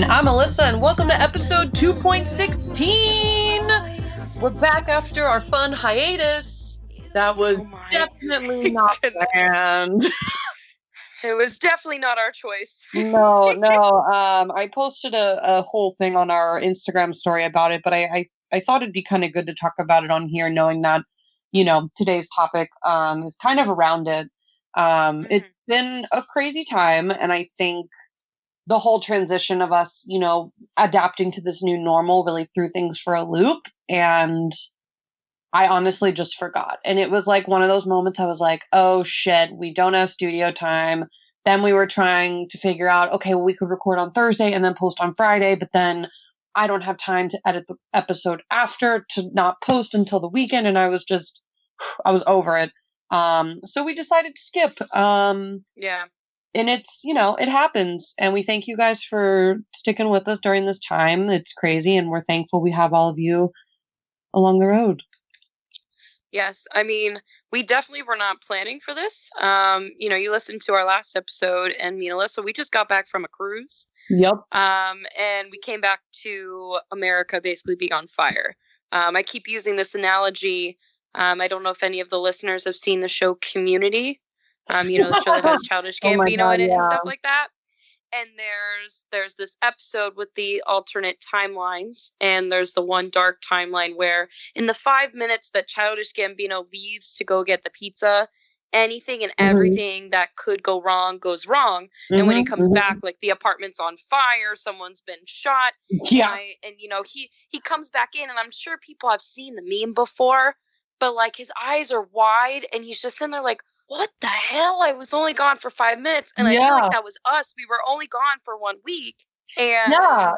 And I'm Alyssa, and welcome to episode 2.16. We're back after our fun hiatus. That was Oh definitely not goodness. planned. It was definitely not our choice. no, no. Um, I posted a, a whole thing on our Instagram story about it, but I, I, I thought it'd be kind of good to talk about it on here, knowing that, you know, today's topic um, is kind of around it. Um, It's been a crazy time, and I think the whole transition of us, you know, adapting to this new normal really threw things for a loop. And I honestly just forgot. And it was like one of those moments I was like, oh shit, we don't have studio time. Then we were trying to figure out, okay, well, we could record on Thursday and then post on Friday, but then I don't have time to edit the episode after to not post until the weekend. And I was just, I was over it. Um, so we decided to skip. Um, Yeah. And it's you know it happens and we thank you guys for sticking with us during this time it's crazy and we're thankful we have all of you along the road Yes. I mean, we definitely were not planning for this. Um, you know, you listened to our last episode, and me and Alyssa, we just got back from a cruise. yep Um, and we came back to America basically being on fire. Um, I keep using this analogy. Um, I don't know if any of the listeners have seen the show Community. Um, you know, the show that has Childish Oh Gambino God, in it and stuff like that. And there's there's this episode with the alternate timelines, and there's the one dark timeline where in the five minutes that Childish Gambino leaves to go get the pizza, anything and Mhm. everything that could go wrong goes wrong and when he Mhm, comes mhm. back like the apartment's on fire someone's been shot yeah and you know he he comes back in and i'm sure people have seen the meme before but like his eyes are wide and he's just in there like what the hell? I was only gone for five minutes and i feel like that was us we were only gone for one week and Yeah.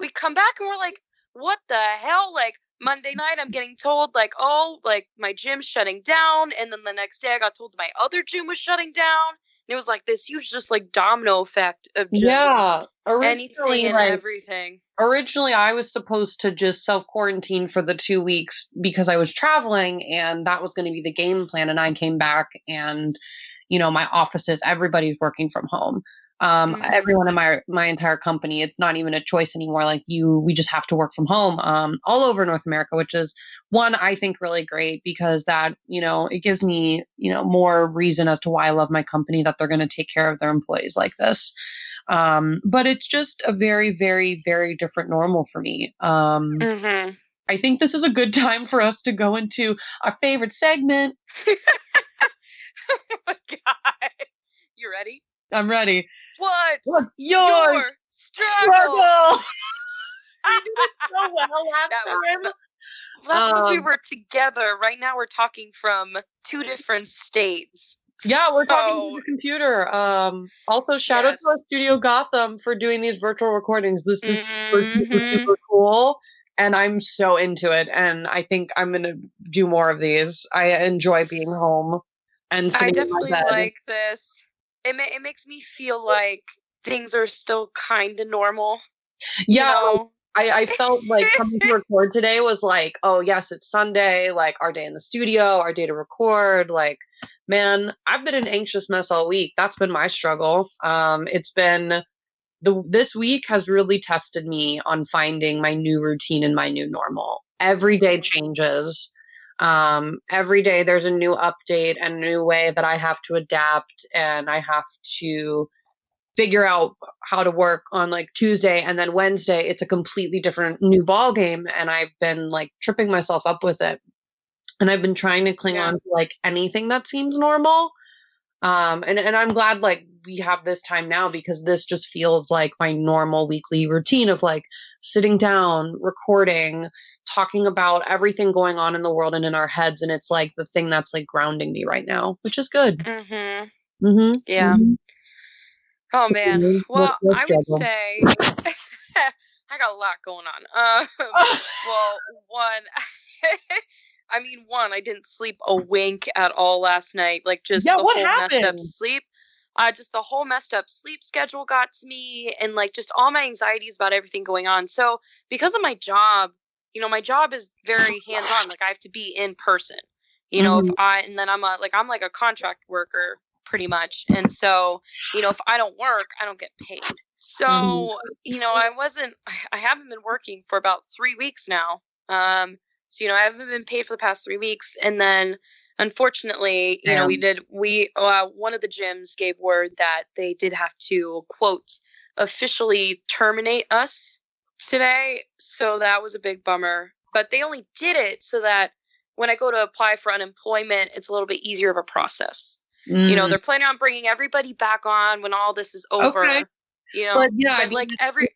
we come back and we're like what the hell? Like monday night i'm getting told like oh like my gym's shutting down and then the next day i got told my other gym was shutting down it was like this huge just like domino effect of just yeah anything originally and like, everything originally i was supposed to just self quarantine for the two weeks because i was traveling and that was going to be the game plan and i came back and you know my offices everybody's working from home um, Mhm. everyone in my my entire company it's not even a choice anymore like you we just have to work from home um, all over north america which is one i think really great because that you know it gives me you know more reason as to why i love my company that they're going to take care of their employees like this. Um, but it's just a very very very different normal for me. Um, mm-hmm. i think this is a good time for us to go into our favorite segment. Oh my god. You ready? I'm ready. What's, what's your, yours struggle, we did it so well last That time. the- that's because we Um, were together right now we're talking from two different states Yeah, we're talking to the computer. Um, also, shout out to our studio Gotham for doing these virtual recordings. This is super, super, Mhm. super cool, and I'm so into it. And I think I'm gonna do more of these. I enjoy being home and i definitely like this it, ma- it makes me feel like things are still kind of normal you yeah, know? I, I felt like coming to record today was like, oh yes, it's Sunday, like our day in the studio, our day to record. Like, man, I've been an anxious mess all week. That's been my struggle. Um, it's been the this week has really tested me on finding my new routine and my new normal. Every day Mhm. changes. Um, every day there's a new update and a new way that I have to adapt and I have to figure out how to work on like Tuesday and then Wednesday it's a completely different new ball game and I've been like tripping myself up with it. And I've been trying to cling Yeah. on to like anything that seems normal. Um and and I'm glad like we have this time now because this just feels like my normal weekly routine of like sitting down, recording, talking about everything going on in the world and in our heads and it's like the thing that's like grounding me right now, which is good. mm-hmm Mhm. yeah mhm. Oh So, man. Well, I would say I got a lot going on. Um, well, one, I mean, one, I didn't sleep a wink at all last night. Like just Yeah, the what whole messed up happened? sleep. Uh, just the whole messed up sleep schedule got to me, and like just all my anxieties about everything going on. So because of my job, you know, my job is very hands on. Like I have to be in person. You know, if I and then I'm a like I'm like a contract worker pretty much. And so, you know, if I don't work, I don't get paid. So, Mhm. you know, I wasn't, I- haven't been working for about three weeks now. Um, so, you know, I haven't been paid for the past three weeks. And then unfortunately, you know, we did, we, uh, one of the gyms gave word that they did have to, quote, officially terminate us today. So that was a big bummer. But they only did it so that when I go to apply for unemployment, it's a little bit easier of a process. You know, Mm. they're planning on bringing everybody back on when all this is over. Okay. You know, But yeah, I mean, like every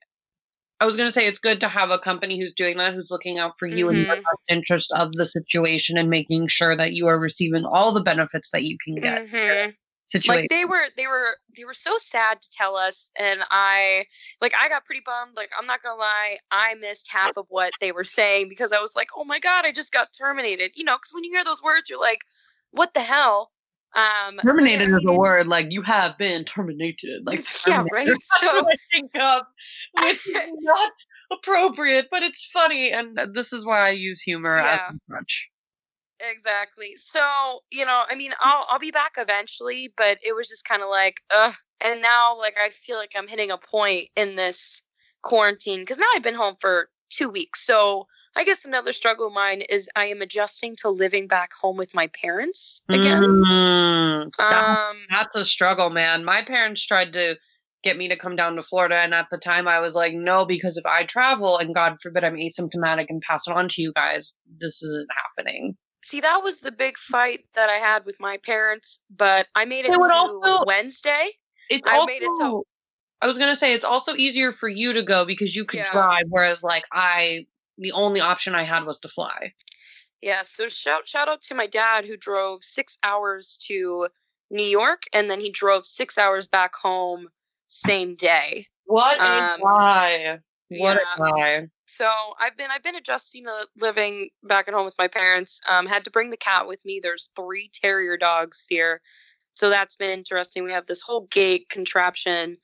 I was going to say it's good to have a company who's doing that, who's looking out for you and your best interest of the situation and making sure that you are receiving all the benefits that you can get. Mhm. Situation. like they were they were they were so sad to tell us and i like i got pretty bummed like i'm not gonna lie i missed half of what they were saying because i was like oh my god i just got terminated you know because when you hear those words you're like what the hell um terminated is a word like you have been terminated. Like yeah right so I think of, which is not appropriate, but it's funny, and this is why I use humor Yeah. as much. Exactly. So, you know, I mean, I'll I'll be back eventually, but it was just kind of like, ugh. And now, like, I feel like I'm hitting a point in this quarantine because now I've been home for two weeks. So I guess another struggle of mine is I am adjusting to living back home with my parents again. Mm, Um, that's a struggle, man. My parents tried to get me to come down to Florida, and at the time I was like, no, because if I travel and God forbid I'm asymptomatic and pass it on to you guys, this isn't happening. see, that was the big fight that I had with my parents, but I made it It to also- Wednesday. It's I also, made it to- I was gonna say it's also easier for you to go because you could Yeah. drive, whereas like I, the only option I had was to fly. Yeah, so shout shout out to my dad who drove six hours to New York and then he drove six hours back home same day. What a Um, guy! What yeah. a guy! So I've been I've been adjusting to living back at home with my parents. Um, had to bring the cat with me. There's three terrier dogs here, so that's been interesting. We have this whole gate contraption.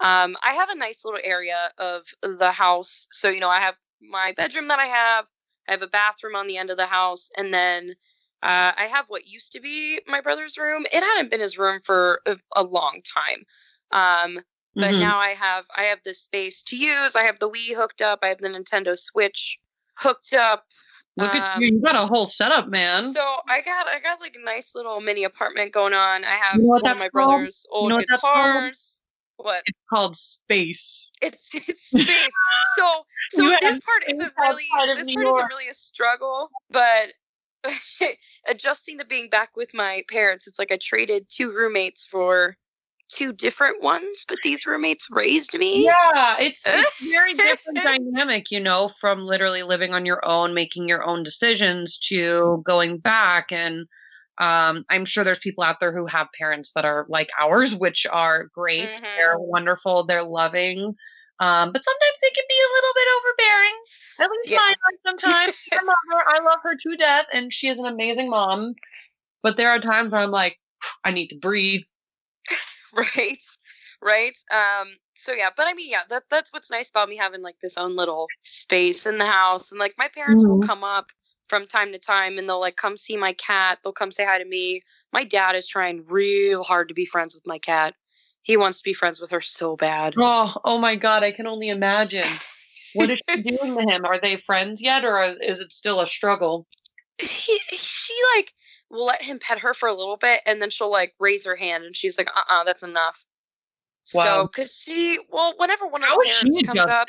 Um, I have a nice little area of the house. So you know I have my bedroom that I have. I have a bathroom on the end of the house, and then uh, I have what used to be my brother's room. It hadn't been his room for a, a long time. Um, but Mhm. now I have I have this space to use. I have the Wii hooked up. I have the Nintendo Switch hooked up. Look at um, you! You got a whole setup, man. So I got I got like a nice little mini apartment going on. I have You know one of my called? brother's old know what guitars. What? it's called space. It's it's space. So so You this part isn't really this part isn't really a struggle, but adjusting to being back with my parents, it's like I traded two roommates for two different ones, but these roommates raised me. Yeah, it's it's very different dynamic, you know, from literally living on your own, making your own decisions to going back and um I'm sure there's people out there who have parents that are like ours, which are great. Mhm. They're wonderful, they're loving. Um, but sometimes they can be a little bit overbearing. At least Yeah. mine are sometimes. My mother, I love her to death, and she is an amazing mom. But there are times where I'm like, I need to breathe. right right um so yeah but i mean yeah that that's what's nice about me having like this own little space in the house and like my parents will Mhm. come up from time to time and they'll like come see my cat they'll come say hi to me my dad is trying real hard to be friends with my cat he wants to be friends with her so bad Oh, oh my God, I can only imagine. What is she doing to him? Are they friends yet, or is, it still a struggle? he, she like will let him pet her for a little bit and then she'll like raise her hand and she's like uh-uh that's enough so Wow. because she well whenever one of How the is parents comes up?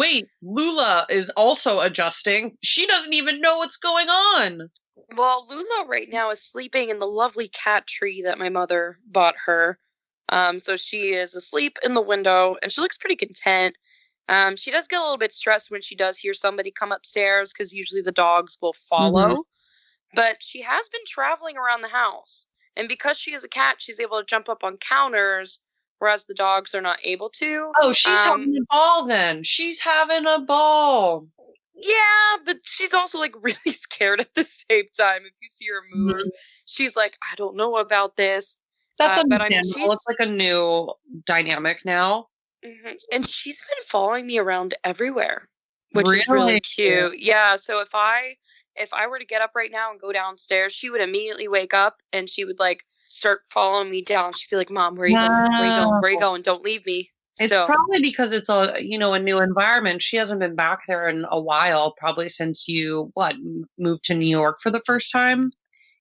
Wait, Lula is also adjusting. She doesn't even know what's going on. Well, Lula right now is sleeping in the lovely cat tree that my mother bought her. Um, so she is asleep in the window and she looks pretty content. Um, she does get a little bit stressed when she does hear somebody come upstairs because usually the dogs will follow. But she has been traveling around the house. And because she is a cat, she's able to jump up on counters, whereas the dogs are not able to. Oh, she's Um, having a ball then. She's having a ball. Yeah, but she's also like really scared at the same time. If you see her move, she's like, I don't know about this. That's Uh, but I mean. It's like a new dynamic now. hmm And she's been following me around everywhere, which is Really? really cute. Yeah. So if I if I were to get up right now and go downstairs, she would immediately wake up and she would like start following me down. She'd be like, "Mom, where are you going? Where are you going? Where are you going? Don't leave me." It's so, probably because it's a you know a new environment. She hasn't been back there in a while, probably since you what moved to New York for the first time.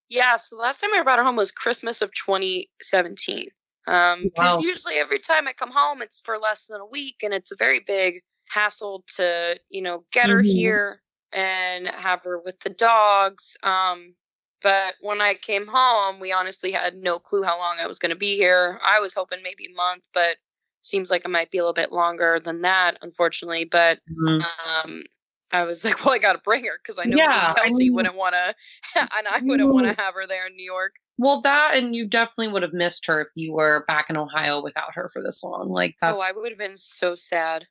Yeah, so the last time I brought her home was Christmas of 2017. Um, because Wow. usually every time I come home, it's for less than a week, and it's a very big hassle to you know get her Mhm. here and have her with the dogs. Um, but when I came home, we honestly had no clue how long I was going to be here. I was hoping maybe a month, but seems like it might be a little bit longer than that, unfortunately. But Mhm. um, I was like, well, I got to bring her because I know Yeah, and I Kelsey mean- wouldn't want to, and I wouldn't want to have her there in New York. Well, that and you definitely would have missed her if you were back in Ohio without her for this long. Like that's. Oh, I would have been so sad.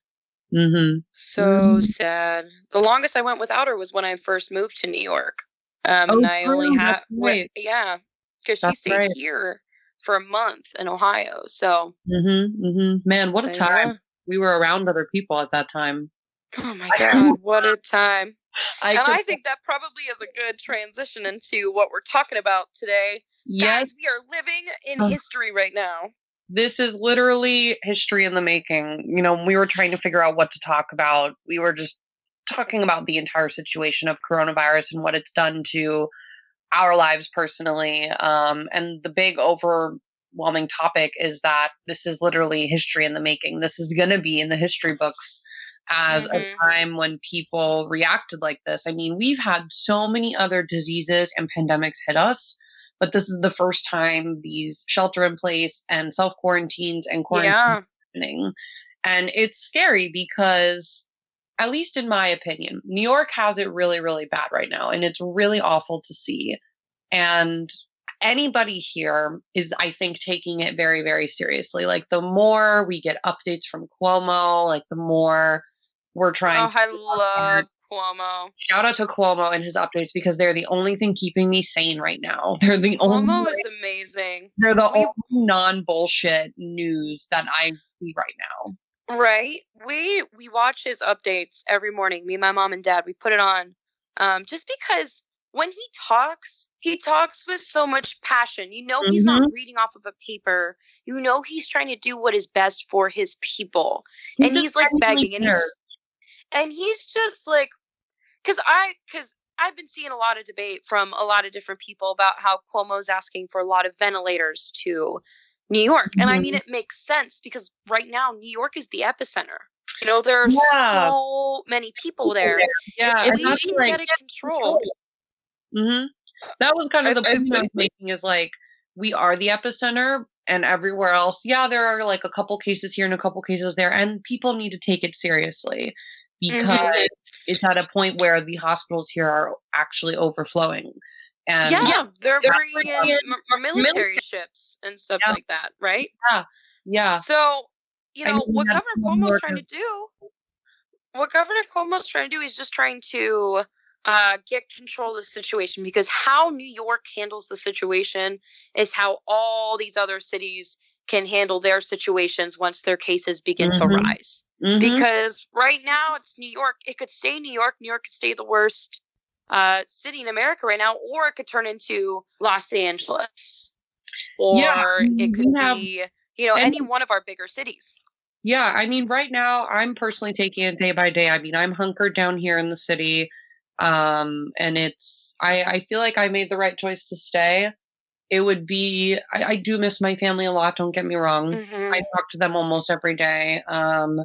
Mhm. So Mhm. sad. The longest I went without her was when I first moved to New York. Um, Oh, and I only true, that's right. yeah, because she stayed right. here for a month in Ohio. So, Mhm. Mhm. Man, what a time! We were around other people at that time. oh my God, what a time. I and could- I think that probably is a good transition into what we're talking about today. yes, Guys, we are living in Ugh. history right now. this is literally history in the making. You know, we were trying to figure out what to talk about, we were just talking about the entire situation of coronavirus and what it's done to our lives personally. Um, and the big overwhelming topic is that this is literally history in the making. This is going to be in the history books as Mhm. a time when people reacted like this. I mean, we've had so many other diseases and pandemics hit us, but this is the first time these shelter in place and self quarantines and quarantines Yeah. happening. And it's scary because, at least in my opinion, New York has it really, really bad right now. And it's really awful to see. And anybody here is, I think, taking it very, very seriously. Like the more we get updates from Cuomo, like the more we're trying Oh, to I love Cuomo. shout out to Cuomo and his updates because they're the only thing keeping me sane right now. They're the only Cuomo is amazing. they're the we- only non bullshit news that I see right now. Right. We we watch his updates every morning. Me, my mom, and dad. We put it on, um, just because when he talks, he talks with so much passion. You know, he's not reading off of a paper. You know, he's trying to do what is best for his people, and he's like begging, and he's and he's just like, because I because I've been seeing a lot of debate from a lot of different people about how Cuomo's asking for a lot of ventilators to New York, and I mean it makes sense because right now New York is the epicenter. You know, there are Yeah. so many people there. Yeah, and that's can like get it controlled, hmm That was kind of the point I was making is like we are the epicenter and everywhere else, yeah, there are like a couple cases here and a couple cases there, and people need to take it seriously because Mhm. it's at a point where the hospitals here are actually overflowing. And yeah, they're they're bringing bringing in in m- military military- ships and stuff Yeah. like that, right? yeah, yeah. So, you I know, mean, what Governor one Cuomo's trying to do, what Governor Cuomo's trying to do is just trying to uh, get control of the situation because how New York handles the situation is how all these other cities can handle their situations once their cases begin to Mhm. rise. Mhm. Because right now it's New York. It could stay New York. New York could stay the worst uh, city in America right now, or it could turn into Los Angeles, or Yeah, it could have- be you know any one of our bigger cities. Yeah, I mean, right now I'm personally taking it day by day. I mean, I'm hunkered down here in the city, um, and it's I I feel like I made the right choice to stay. It would be I, I do miss my family a lot. Don't get me wrong. Mhm. I talk to them almost every day. Um,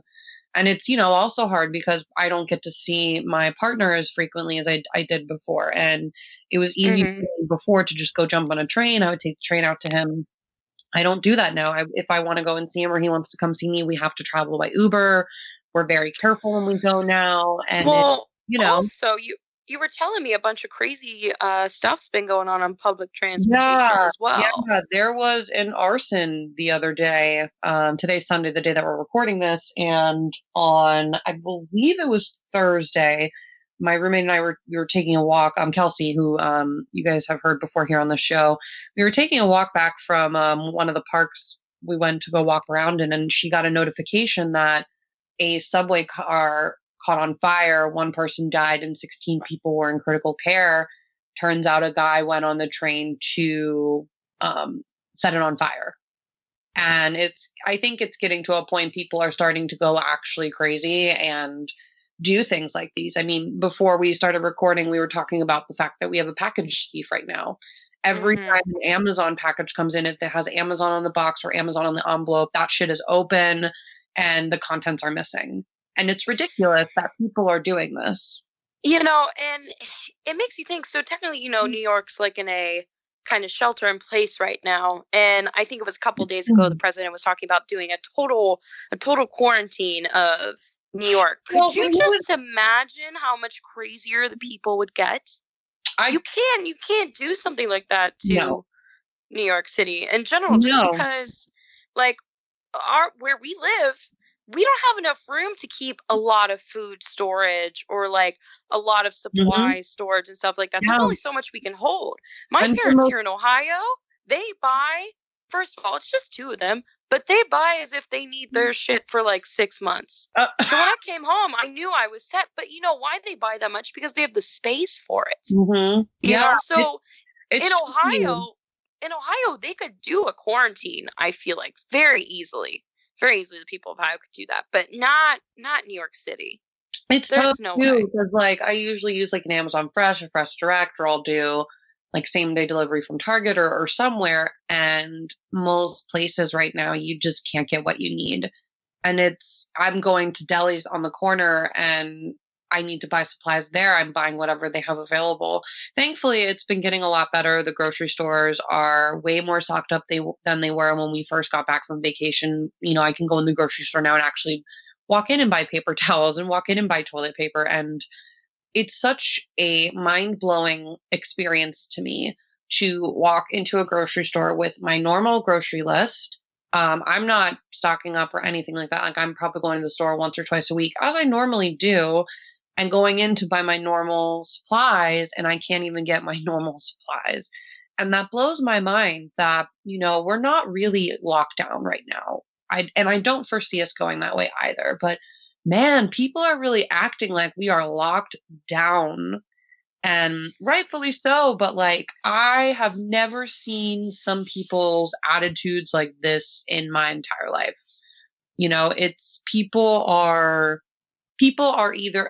and it's you know also hard because I don't get to see my partner as frequently as I I did before. And it was easy Mhm. before to just go jump on a train. I would take the train out to him. I don't do that now. I, if I want to go and see him or he wants to come see me, we have to travel by Uber. We're very careful when we go now, and it- you know, so you you were telling me a bunch of crazy uh, stuff's been going on on public transportation Yeah, as well. Yeah, there was an arson the other day. Um, today's Sunday, the day that we're recording this, and on I believe it was Thursday. My roommate and I were we were taking a walk. Um, Kelsey, who um you guys have heard before here on the show, we were taking a walk back from um one of the parks we went to go walk around in, and she got a notification that a subway car caught on fire. One person died, and 16 people were in critical care turns out a guy went on the train to um, set it on fire. And it's, I think it's getting to a point people are starting to go actually crazy and do things like these. I mean, before we started recording, we were talking about the fact that we have a package thief right now. Every Mhm. time an Amazon package comes in, if it has Amazon on the box or Amazon on the envelope, that shit is open and the contents are missing. And it's ridiculous that people are doing this. You know, and it makes you think. So technically, you know, mm. New York's like in a kind of shelter in place right now, and I think it was a couple days ago the mm-hmm. president was talking about doing a total a total quarantine of New York. Could Well, you just imagine how much crazier the people would get? I you can't. you can't do something like that to No. New York City in general just No. because like our where we live we don't have enough room to keep a lot of food storage or like a lot of supplies storage and stuff like that. There's Mm-hmm. Only so much we can hold. My And parents here in Ohio, they buy first of all, it's just two of them, but they buy as if they need their shit for like six months. uh, So when I came home, I knew I was set. But you know why they buy that much? Because they have the space for it. mhm. You yeah. know, so it's in true. Ohio, in Ohio, they could do a quarantine. I feel like very easily, very easily. The people of Ohio could do that, but not not New York City. It's There's tough no too because like I usually use like an Amazon Fresh or Fresh Direct, or I'll do like same day delivery from Target or, or somewhere. And most places right now, you just can't get what you need. And it's I'm going to delis on the corner and I need to buy supplies there. I'm buying whatever they have available. Thankfully, it's been getting a lot better. The grocery stores are way more stocked up they, than they were when we first got back from vacation. You know, I can go in the grocery store now and actually walk in and buy paper towels and walk in and buy toilet paper. And it's such a mind blowing experience to me to walk into a grocery store with my normal grocery list. Um, I'm not stocking up or anything like that. Like I'm probably going to the store once or twice a week, as I normally do, and going in to buy my normal supplies, and I can't even get my normal supplies. And that blows my mind that, you know, we're not really locked down right now. I and I don't foresee us going that way either. But man, people are really acting like we are locked down. And rightfully so, but like I have never seen some people's attitudes like this in my entire life. You know, it's people are people are either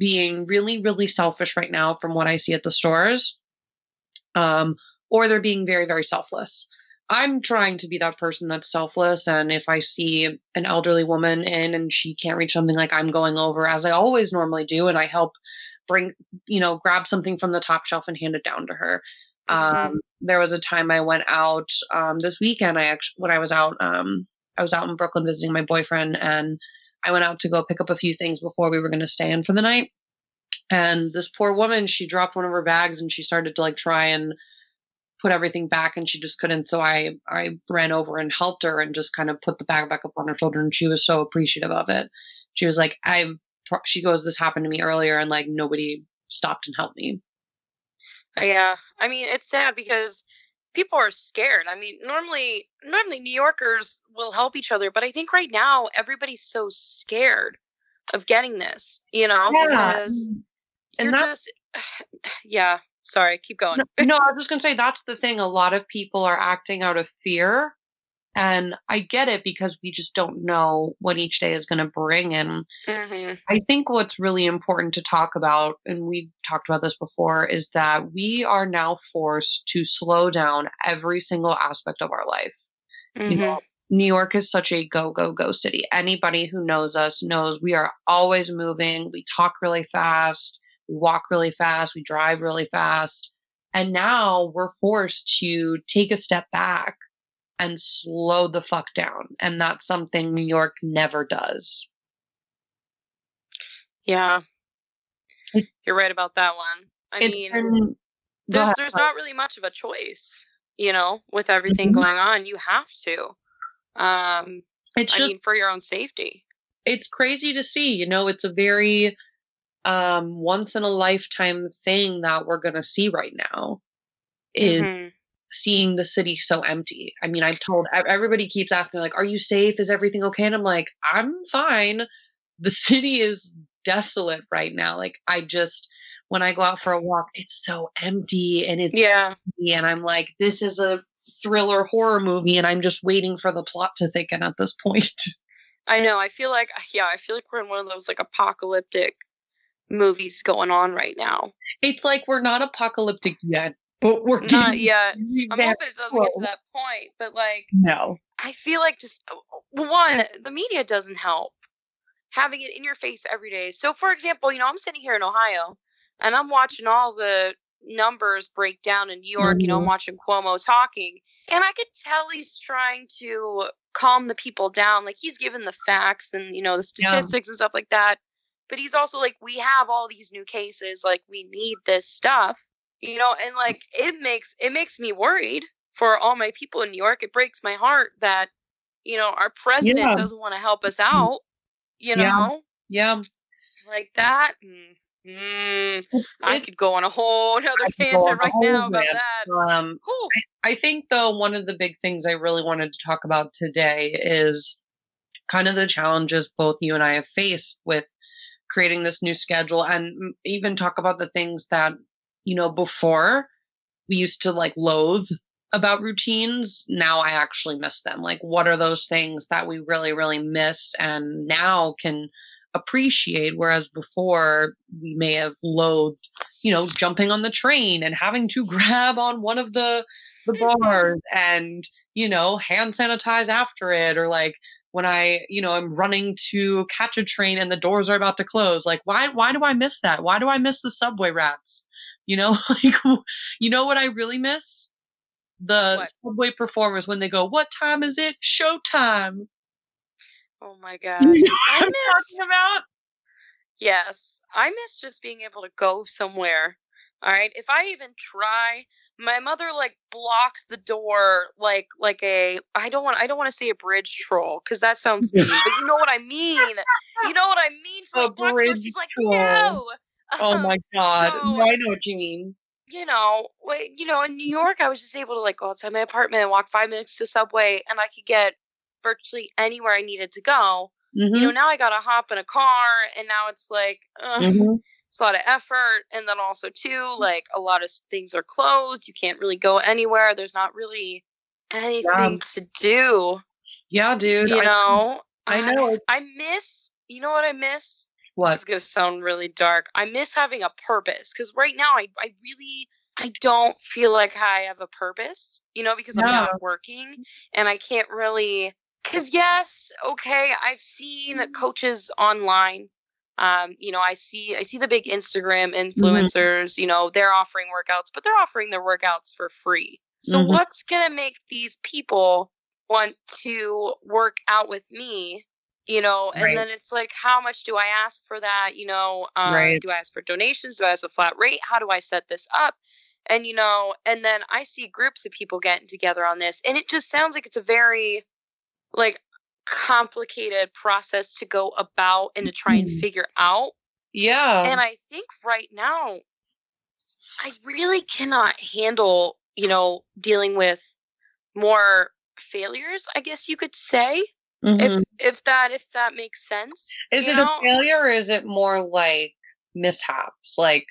being really, really selfish right now from what I see at the stores, um, or they're being very, very selfless. I'm trying to be that person that's selfless. And if I see an elderly woman in and she can't reach something, like I'm going over as I always normally do, and I help bring, you know, grab something from the top shelf and hand it down to her. Mhm. Um, there was a time I went out um, this weekend. I actually, when I was out, um, I was out in Brooklyn visiting my boyfriend, and I went out to go pick up a few things before we were going to stay in for the night. And this poor woman, she dropped one of her bags and she started to like try and put everything back and she just couldn't. So i i ran over and helped her and just kind of put the bag back up on her shoulder and she was so appreciative of it. She was like i've she goes this happened to me earlier and like nobody stopped and helped me. Yeah, I mean it's sad because people are scared. I mean, normally normally New Yorkers will help each other, but I think right now everybody's so scared of getting this, you know, because and that's just yeah. Sorry, keep going. no, no, I was just gonna say that's the thing. A lot of people are acting out of fear, and I get it because we just don't know what each day is gonna bring. And hmm I think what's really important to talk about, and we've talked about this before, is that we are now forced to slow down every single aspect of our life. You hmm know, New York is such a go, go, go city. Anybody who knows us knows we are always moving. We talk really fast, we walk really fast, we drive really fast. And now we're forced to take a step back and slow the fuck down. And that's something New York never does. Yeah, you're right about that one. I It's mean, been, there's ahead. there's not really much of a choice, you know, with everything Mhm. going on. You have to. Um, It's I just mean, for your own safety. it's crazy to see you know it's a very um once in a lifetime thing that we're going to see right now is Mhm. Seeing the city so empty i mean i've told everybody keeps asking me like are you safe is everything okay and i'm like i'm fine the city is desolate right now like i just when i go out for a walk it's so empty and it's Yeah. empty, and i'm like this is a thriller horror movie and I'm just waiting for the plot to thicken at this point. I know. I feel like yeah, I feel like we're in one of those like apocalyptic movies going on right now. It's like we're not apocalyptic yet, but we're not yet. I'm hoping it doesn't get to that point, but like no. I feel like just one, the media doesn't help having it in your face every day. So for example, you know, I'm sitting here in Ohio and I'm watching all the numbers break down in New York. Mm-hmm. You know, I'm mm-hmm. watching Cuomo talking, and I could tell he's trying to calm the people down. Like he's given the facts and you know the statistics yeah. and stuff like that. But he's also like, we have all these new cases. Like we need this stuff, you know. And like it makes it makes me worried for all my people in New York. It breaks my heart that you know our president yeah. doesn't want to help us out. You know. Yeah. yeah. Like that. Mm Mm, I could go on a whole other tangent right now about that. Um, I, I think, though, one of the big things I really wanted to talk about today is kind of the challenges both you and I have faced with creating this new schedule and even talk about the things that, you know, before we used to like loathe about routines. Now I actually miss them. Like, what are those things that we really, really miss and now can appreciate whereas before we may have loathed you know jumping on the train and having to grab on one of the the mm-hmm. bars and you know hand sanitize after it or like when i you know i'm running to catch a train and the doors are about to close like why why do i miss that why do i miss the subway rats you know like you know what i really miss the what? subway performers when they go what time is it showtime Oh my god. You know I miss talking about? Yes. I miss just being able to go somewhere. All right. If I even try, my mother like blocks the door like like a I don't want I don't want to say a bridge troll because that sounds mean, but you know what I mean. You know what I mean. So a bridge she's like, troll. no. Oh my god. So, I know what you mean. You know, you know, in New York, I was just able to like go outside my apartment and walk five minutes to Subway, and I could get virtually anywhere I needed to go. Mm-hmm. You know, now I got to hop in a car, and now it's like, mm-hmm. it's a lot of effort. And then also, too, like a lot of things are closed. You can't really go anywhere. There's not really anything yeah. to do. Yeah, dude. You I, know, I know. I, I miss, you know what I miss? What? This is going to sound really dark. I miss having a purpose because right now I, I really I don't feel like I have a purpose, you know, because I'm not working and I can't really because yes, okay, I've seen mm-hmm. coaches online. Um, you know, I see I see the big Instagram mm-hmm. influencers. Mm-hmm. You know, they're offering workouts, but they're offering their workouts for free. So mm-hmm. what's gonna make these people want to work out with me? You know, and right. then it's like, how much do I ask for that? You know, um, right. do I ask for donations? Do I ask a flat rate? How do I set this up? And you know, and then I see groups of people getting together on this, and it just sounds like it's a very like complicated process to go about and to try and mm-hmm. figure out. Yeah. And I think right now I really cannot handle, you know, dealing with more failures, I guess you could say. Mm-hmm. If if that if that makes sense. Is it know? a failure or is it more like mishaps? Like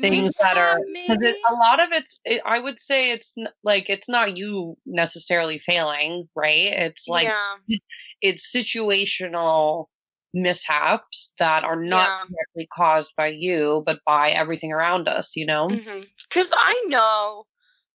things that are because a lot of it's it, i would say it's n- like it's not you necessarily failing right it's like yeah. it's situational mishaps that are not yeah. directly caused by you but by everything around us you know because mm-hmm. i know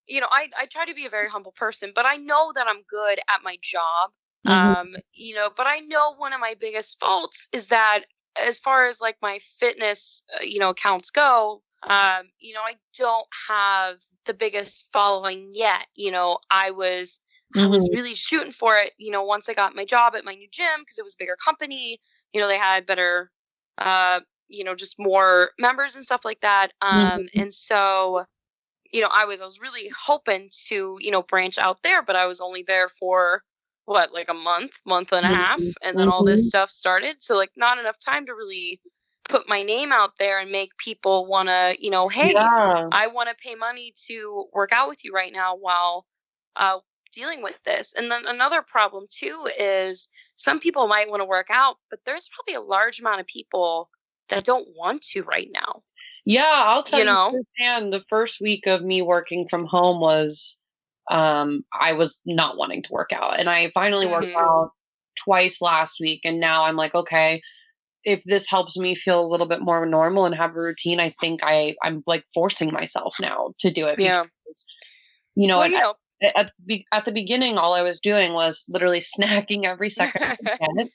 you know I, I try to be a very humble person but i know that i'm good at my job mm-hmm. um you know but i know one of my biggest faults is that as far as like my fitness uh, you know accounts go um, you know, I don't have the biggest following yet. You know, I was mm-hmm. I was mm-hmm. really shooting for it, you know, once I got my job at my new gym because it was a bigger company, you know, they had better uh, you know, just more members and stuff like that. Um, mm-hmm. and so you know, I was I was really hoping to, you know, branch out there, but I was only there for what, like a month, month and a half, mm-hmm. and then all this mm-hmm. stuff started. So like not enough time to really put my name out there and make people want to, you know, hey, yeah. I want to pay money to work out with you right now while uh, dealing with this. And then another problem too is some people might want to work out, but there's probably a large amount of people that don't want to right now. Yeah, I'll tell you, you know, and the first week of me working from home was um, I was not wanting to work out. And I finally worked Mhm. out twice last week. And now I'm like, okay, if this helps me feel a little bit more normal and have a routine, I think I, I'm like forcing myself now to do it. Yeah. because, you know, well, at, you know, at, the, at the beginning, all I was doing was literally snacking every second I could get,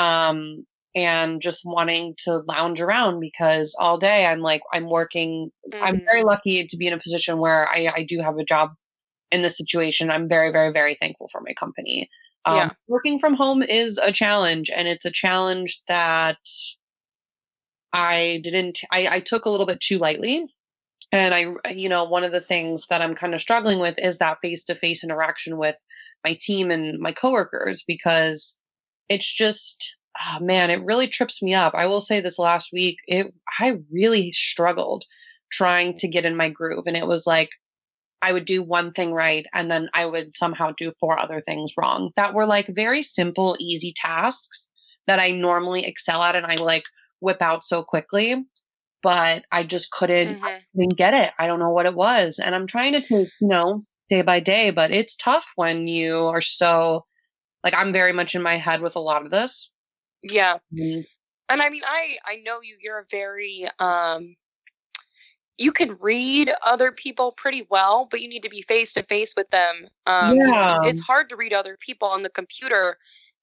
um, and just wanting to lounge around because all day I'm like, I'm working. I'm very Mhm. lucky to be in a position where I, I do have a job in this situation. I'm very, very, very thankful for my company. Um, Yeah. Working from home is a challenge, and it's a challenge that I didn't, I, I took a little bit too lightly. And I, you know, one of the things that I'm kind of struggling with is that face to face interaction with my team and my coworkers because it's just, oh man, it really trips me up. I will say this last week, it, I really struggled trying to get in my groove. And it was like, I would do one thing right and then I would somehow do four other things wrong that were like very simple, easy tasks that I normally excel at and I like whip out so quickly. But I just couldn't, I Mhm. didn't get it. I don't know what it was. And I'm trying to take, you know, day by day, but it's tough when you are so like I'm very much in my head with a lot of this. yeah. And And I mean, I I know you. You're a very um. You can read other people pretty well, but you need to be face to face with them. Um, it's, Yeah. it's hard to read other people on the computer.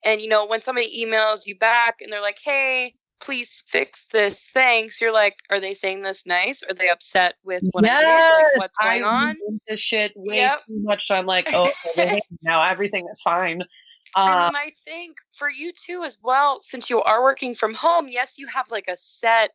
And you know, when somebody emails you back and they're like, "Hey, please fix this," thanks. You're like, "Are they saying this nice? Are they upset with what I did? Yes, Like, what's going I on?" this shit way Yep. too much. So I'm like, oh, okay, now everything is fine. And Uh, then I think for you too as well, since you are working from home, yes, you have like a set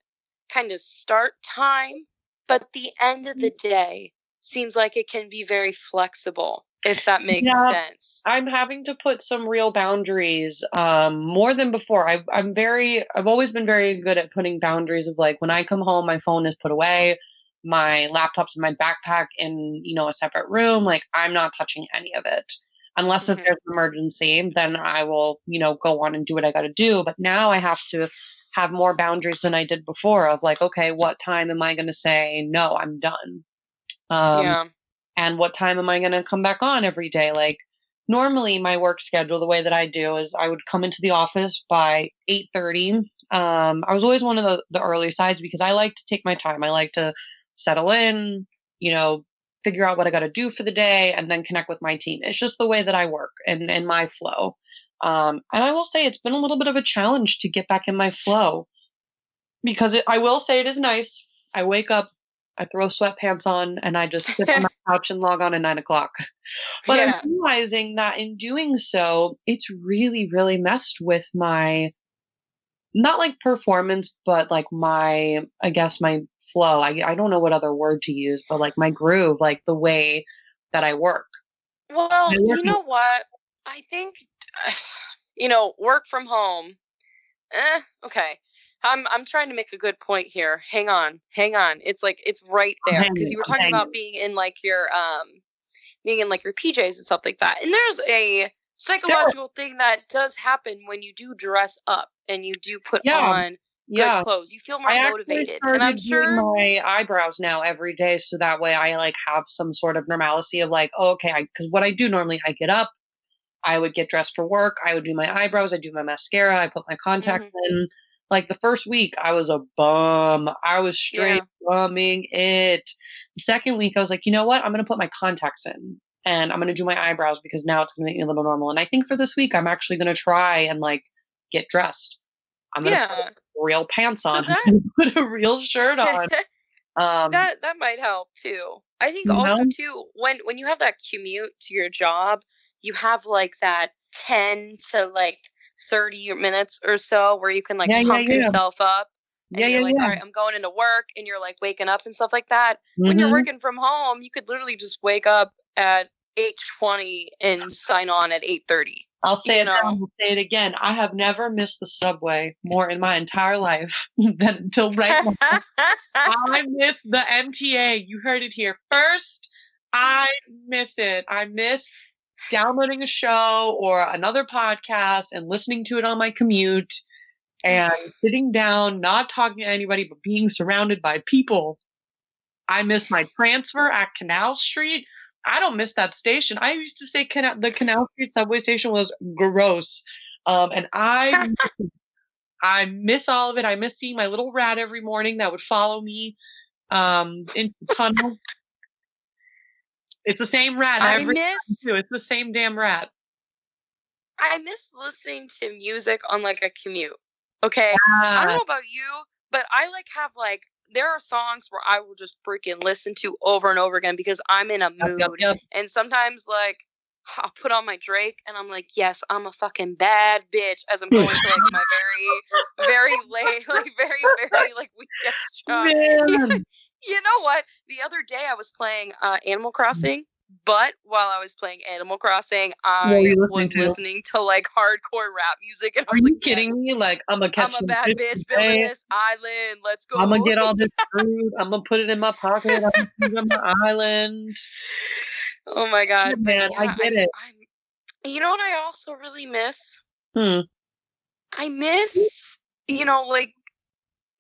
kind of start time, but the end of the day seems like it can be very flexible, if that makes Yeah. sense. I'm having to put some real boundaries, um, more than before. I've, I'm very, I've always been very good at putting boundaries of like when I come home, my phone is put away, my laptop's in my backpack in, you know, a separate room. Like I'm not touching any of it. Unless if Mhm. there's an emergency, then I will, you know, go on and do what I got to do. But now I have to have more boundaries than I did before of like, okay, what time am I going to say, no, I'm done? Um, yeah. and what time am I going to come back on every day? Like normally my work schedule, the way that I do is I would come into the office by 8.30. Um, I was always one of the, the early sides because I like to take my time. I like to settle in, you know, figure out what I got to do for the day and then connect with my team. It's just the way that I work and, and my flow. Um, and I will say it's been a little bit of a challenge to get back in my flow because it, I will say it is nice. I wake up, I throw sweatpants on, and I just sit on my couch and log on at nine o'clock. But yeah. I'm realizing that in doing so, it's really, really messed with my not like performance, but like my, I guess my flow. I, I don't know what other word to use, but like my groove, like the way that I work. Well, I you work- know what? I think, you know, work from home. Eh, okay. I'm I'm trying to make a good point here. Hang on, hang on. It's like it's right there because you were talking about being in like your um, being in like your PJs and stuff like that. And there's a psychological thing that does happen when you do dress up and you do put Yeah, on good Yeah. clothes. You feel more I motivated, and I'm sure. my eyebrows now every day, so that way I like have some sort of normalcy of like, oh, okay, because what I do normally, I get up, I would get dressed for work, I would do my eyebrows, I do my mascara, I put my contacts Mm-hmm. in. Like the first week, I was a bum. I was straight Yeah. bumming it. The second week, I was like, you know what? I'm gonna put my contacts in, and I'm gonna do my eyebrows because now it's gonna make me a little normal. And I think for this week, I'm actually gonna try and like get dressed. I'm gonna Yeah. put real pants So on, that put a real shirt on. Um, that that might help too. I think also know? too when when you have that commute to your job, you have like that 10 to like 30 minutes or so where you can like Yeah, yeah, pump yeah. yourself up and yeah, you're yeah, like, yeah. all right, I'm going into work and you're like waking up and stuff like that. When you're Mhm. working from home, you could literally just wake up at 8:20 and sign on at 8:30. I'll say it I'll say it again. I have never missed the subway more in my entire life than until right now. I miss the MTA. You heard it here first. I miss it. I miss downloading a show or another podcast and listening to it on my commute and sitting down, not talking to anybody, but being surrounded by people. I miss my transfer at Canal Street. I don't miss that station. I used to say Canal, the Canal Street subway station was gross. Um, and I I miss all of it. I miss seeing my little rat every morning that would follow me um into the tunnel. It's the same rat I miss too. It's the same damn rat. I miss listening to music on like a commute. Okay. I don't know about you, but I like have like there are songs where I will just freaking listen to over and over again because I'm in a yep, mood. yep, yep. And sometimes like I'll put on my Drake and I'm like, yes, I'm a fucking bad bitch as I'm going to like my very, very late, like very, very like weekend job. You know what? The other day I was playing uh, Animal Crossing, but while I was playing Animal Crossing, I was to? listening to like hardcore rap music, and I Are was you like, kidding yes, me? Like I'm gonna catch I'm a bad bitch building this island. Let's go. I'm gonna get all this food. I'm gonna put it in my pocket. I'm gonna put it on my island. oh my god, Yeah, but man, I get I'm, it. I'm. You know what I also really miss? Hmm. I miss, you know, like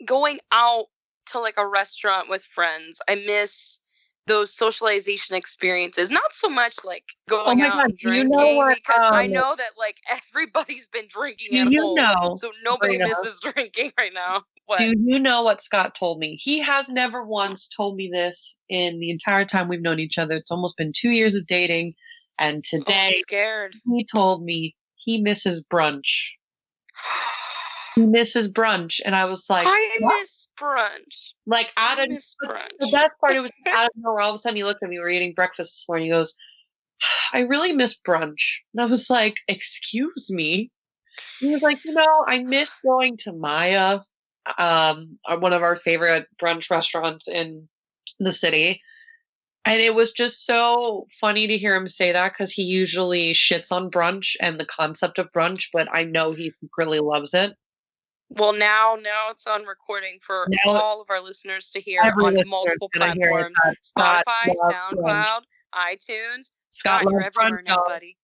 going out to like a restaurant with friends. I miss those socialization experiences. Not so much like going oh my out God, and do you drinking know what, because I um, know that like everybody's been drinking Do you home. know? So nobody Sabrina, misses drinking right now. What? Do you know what Scott told me? He has never once told me this in the entire time we've known each other. It's almost been two years of dating, and Oh, today scared. he told me he misses brunch. He misses brunch, and I was like, I what? miss brunch. like out I of miss the best part, it was out of nowhere. All of a sudden, he looked at me. We were eating breakfast this morning. He goes, "I really miss brunch," and I was like, "Excuse me." He was like, "You know, I miss going to Maya, um, uh, one of our favorite brunch restaurants in the city." And it was just so funny to hear him say that because he usually shits on brunch and the concept of brunch, but I know he really loves it. Well, now now it's on recording for Now all of our listeners to hear on multiple gonna hear it platforms: Spotify. SoundCloud, iTunes. Scott you're everywhere brunch, now, buddy.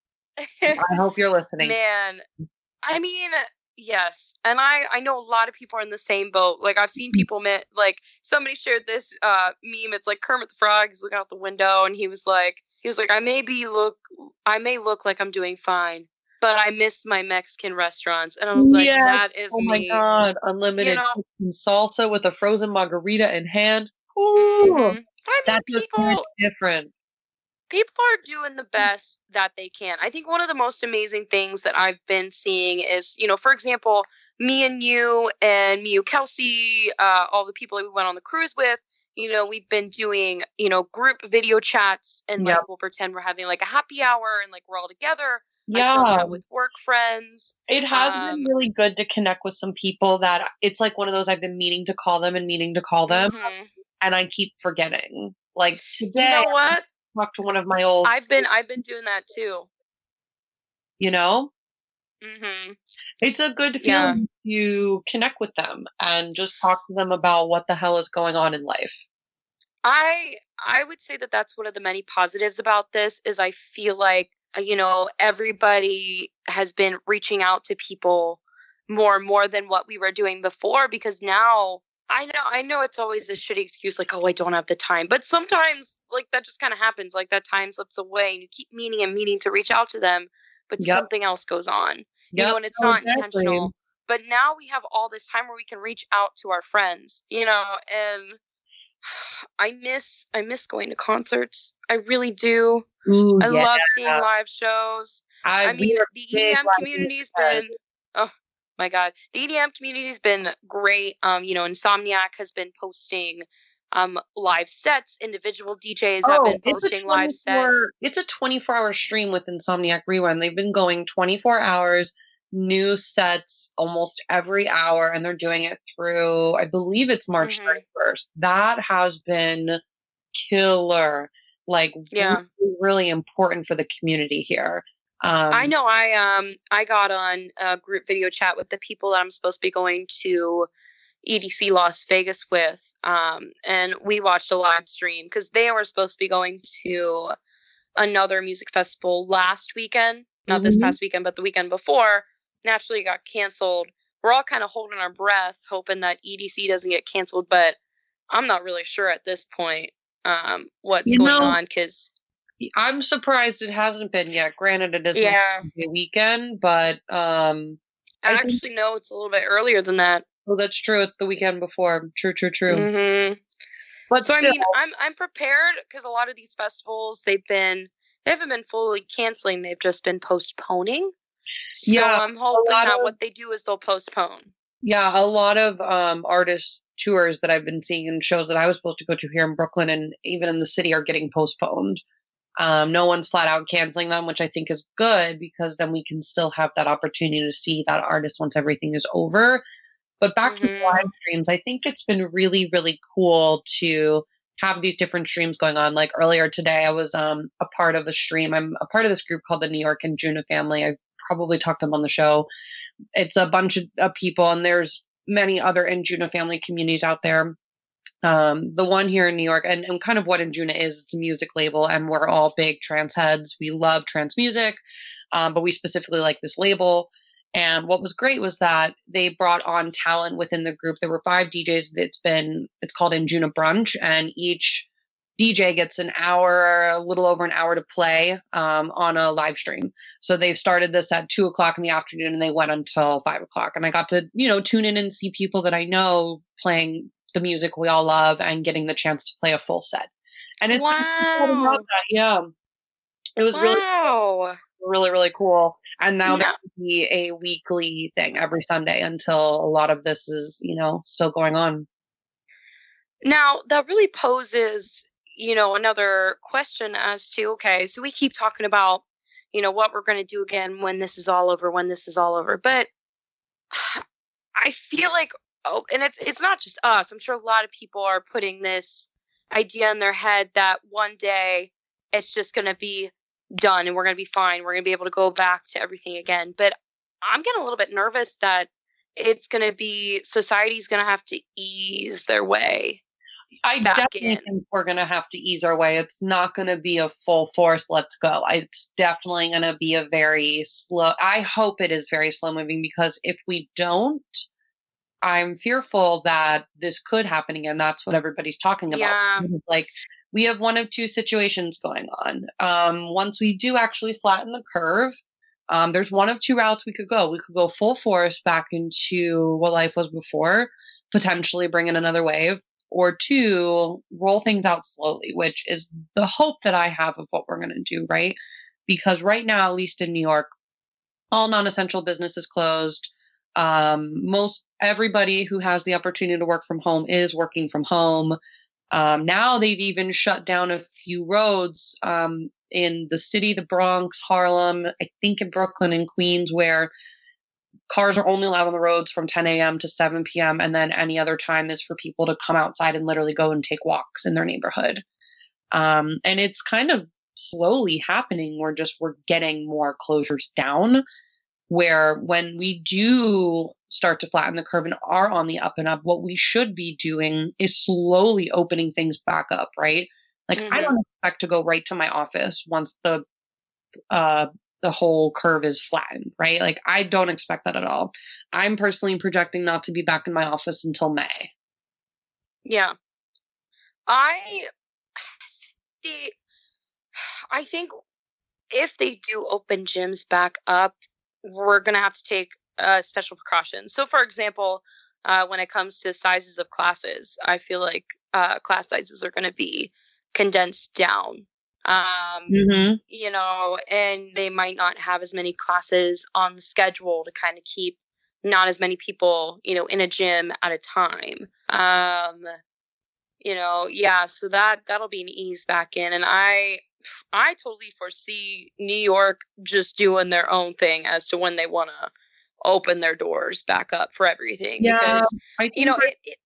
I hope you're listening. Man, I mean, yes, and I I know a lot of people are in the same boat. Like I've seen people met like somebody shared this uh meme. It's like Kermit the Frog. He's looking out the window, and he was like, he was like, I may be look, I may look like I'm doing fine, but I missed my Mexican restaurants, and I was like, Yes. that is Oh my me. god, unlimited know- chicken salsa with a frozen margarita in hand. Ooh, Mhm. I that's people different. people are doing the best that they can. I think one of the most amazing things that I've been seeing is, you know, for example, me and you and me, Kelsey, uh, all the people that we went on the cruise with, you know, we've been doing, you know, group video chats and like Yep. we'll pretend we're having like a happy hour and like we're all together. Yeah, with work friends. it has um, been really good to connect with some people that it's like one of those I've been meaning to call them and meaning to call them, Mhm. and I keep forgetting. Like You today, know what? I talked to one of my old, I've been I've been doing that too. you know, hmm it's a good Yeah. feeling to connect with them and just talk to them about what the hell is going on in life. I I would say that that's one of the many positives about this is I feel like uh, you know everybody has been reaching out to people more and more than what we were doing before because now I know I know it's always a shitty excuse like oh I don't have the time but sometimes like that just kind of happens like that time slips away and you keep meaning and meaning to reach out to them but Yep. something else goes on you know and it's no, not exactly. intentional but now we have all this time where we can reach out to our friends you know and i miss i miss going to concerts i really do Ooh, i yeah. love seeing live shows I, i mean the edm community's been oh my god the edm community's been great um you know insomniac has been posting um live sets individual djs have been Oh, it's a posting live 24 sets It's a 24 hour stream with Insomniac Rewind. They've been going 24 hours, new sets almost every hour, and they're doing it through, I believe it's March Mhm. 31st. That has been killer. Like, Yeah. really, really important for the community here. Um, I know I um I got on a group video chat with the people that I'm supposed to be going to EDC Las Vegas with um and we watched a live stream cuz they were supposed to be going to another music festival last weekend not this Mhm. past weekend but the weekend before naturally it got canceled we're all kind of holding our breath hoping that EDC doesn't get canceled but I'm not really sure at this point um what's You going know, on cuz I'm surprised it hasn't been yet. Granted, it is Yeah. a weekend, but um, I I think- actually know it's a little bit earlier than that. Well, that's true. It's the weekend before. True, true, true. hmm But So I mean, I'm I'm prepared because a lot of these festivals they've been they haven't been fully canceling; they've just been postponing. So Yeah, I'm hoping that of- what they do is they'll postpone. yeah, a lot of um artist tours that I've been seeing and shows that I was supposed to go to here in Brooklyn and even in the city are getting postponed. Um, no one's flat out canceling them, which I think is good because then we can still have that opportunity to see that artist once everything is over. But back to the Mhm. live streams, I think it's been really, really cool to have these different streams going on. Like earlier today, I was um, a part of a stream. I'm a part of this group called the New York Anjuna family. I've probably talked to them on the show. It's a bunch of, of people, and there's many other Anjuna family communities out there. Um, the one here in New York, and, and kind of what Anjuna is, it's a music label, and we're all big trance heads. We love trance music, um, but we specifically like this label. And what was great was that they brought on talent within the group. There were five DJs. It's been it's called Anjuna Brunch, and each DJ gets an hour, a little over an hour to play um, on a live stream. So they've started this at two o'clock in the afternoon, and they went until five o'clock. And I got to you know tune in and see people that I know playing the music we all love and getting the chance to play a full set. And it's Wow! yeah, it was really wow! really really cool and now Now- there will be a weekly thing every sunday until a lot of this is you know still going on Now that really poses, you know, another question as to okay, so we keep talking about, you know, what we're going to do again when this is all over, when this is all over, but I feel like oh, and it's it's not just us. I'm sure a lot of people are putting this idea in their head that one day it's just going to be done and we're going to be fine. We're going to be able to go back to everything again. But I'm getting a little bit nervous that it's going to be society's going to have to ease their way i definitely in. think we're going to have to ease our way it's not going to be a full force let's go it's definitely going to be a very slow i hope it is very slow moving because if we don't i'm fearful that this could happen again that's what everybody's talking about Yeah. Like we have one of two situations going on. Um, once we do actually flatten the curve, um, there's one of two routes we could go. We could go full force back into what life was before, potentially bring in another wave, or two, roll things out slowly, which is the hope that I have of what we're going to do, right? Because right now, at least in New York, all non essential businesses closed. Um, most everybody who has the opportunity to work from home is working from home. Um, now they've even shut down a few roads um, in the city, the Bronx, Harlem, I think in Brooklyn and Queens, where cars are only allowed on the roads from 10 a.m. to 7 p.m. And then any other time is for people to come outside and literally go and take walks in their neighborhood. Um, and it's kind of slowly happening. We're just we're getting more closures down. Where when we do start to flatten the curve and are on the up and up, what we should be doing is slowly opening things back up, right? Like I Mhm. don't expect to go right to my office once the uh the whole curve is flattened, right? Like I don't expect that at all. I'm personally projecting not to be back in my office until May. Yeah. I see. I think if they do open gyms back up, we're going to have to take uh, special precautions. So, for example, uh, when it comes to sizes of classes, I feel like uh, class sizes are going to be condensed down. Um, Mm-hmm. you know, and they might not have as many classes on the schedule to kind of keep not as many people, you know, in a gym at a time. Um, you know, yeah, so that that'll be an ease back in, and I, I totally foresee New York just doing their own thing as to when they want to open their doors back up for everything Yeah, because I you know it, it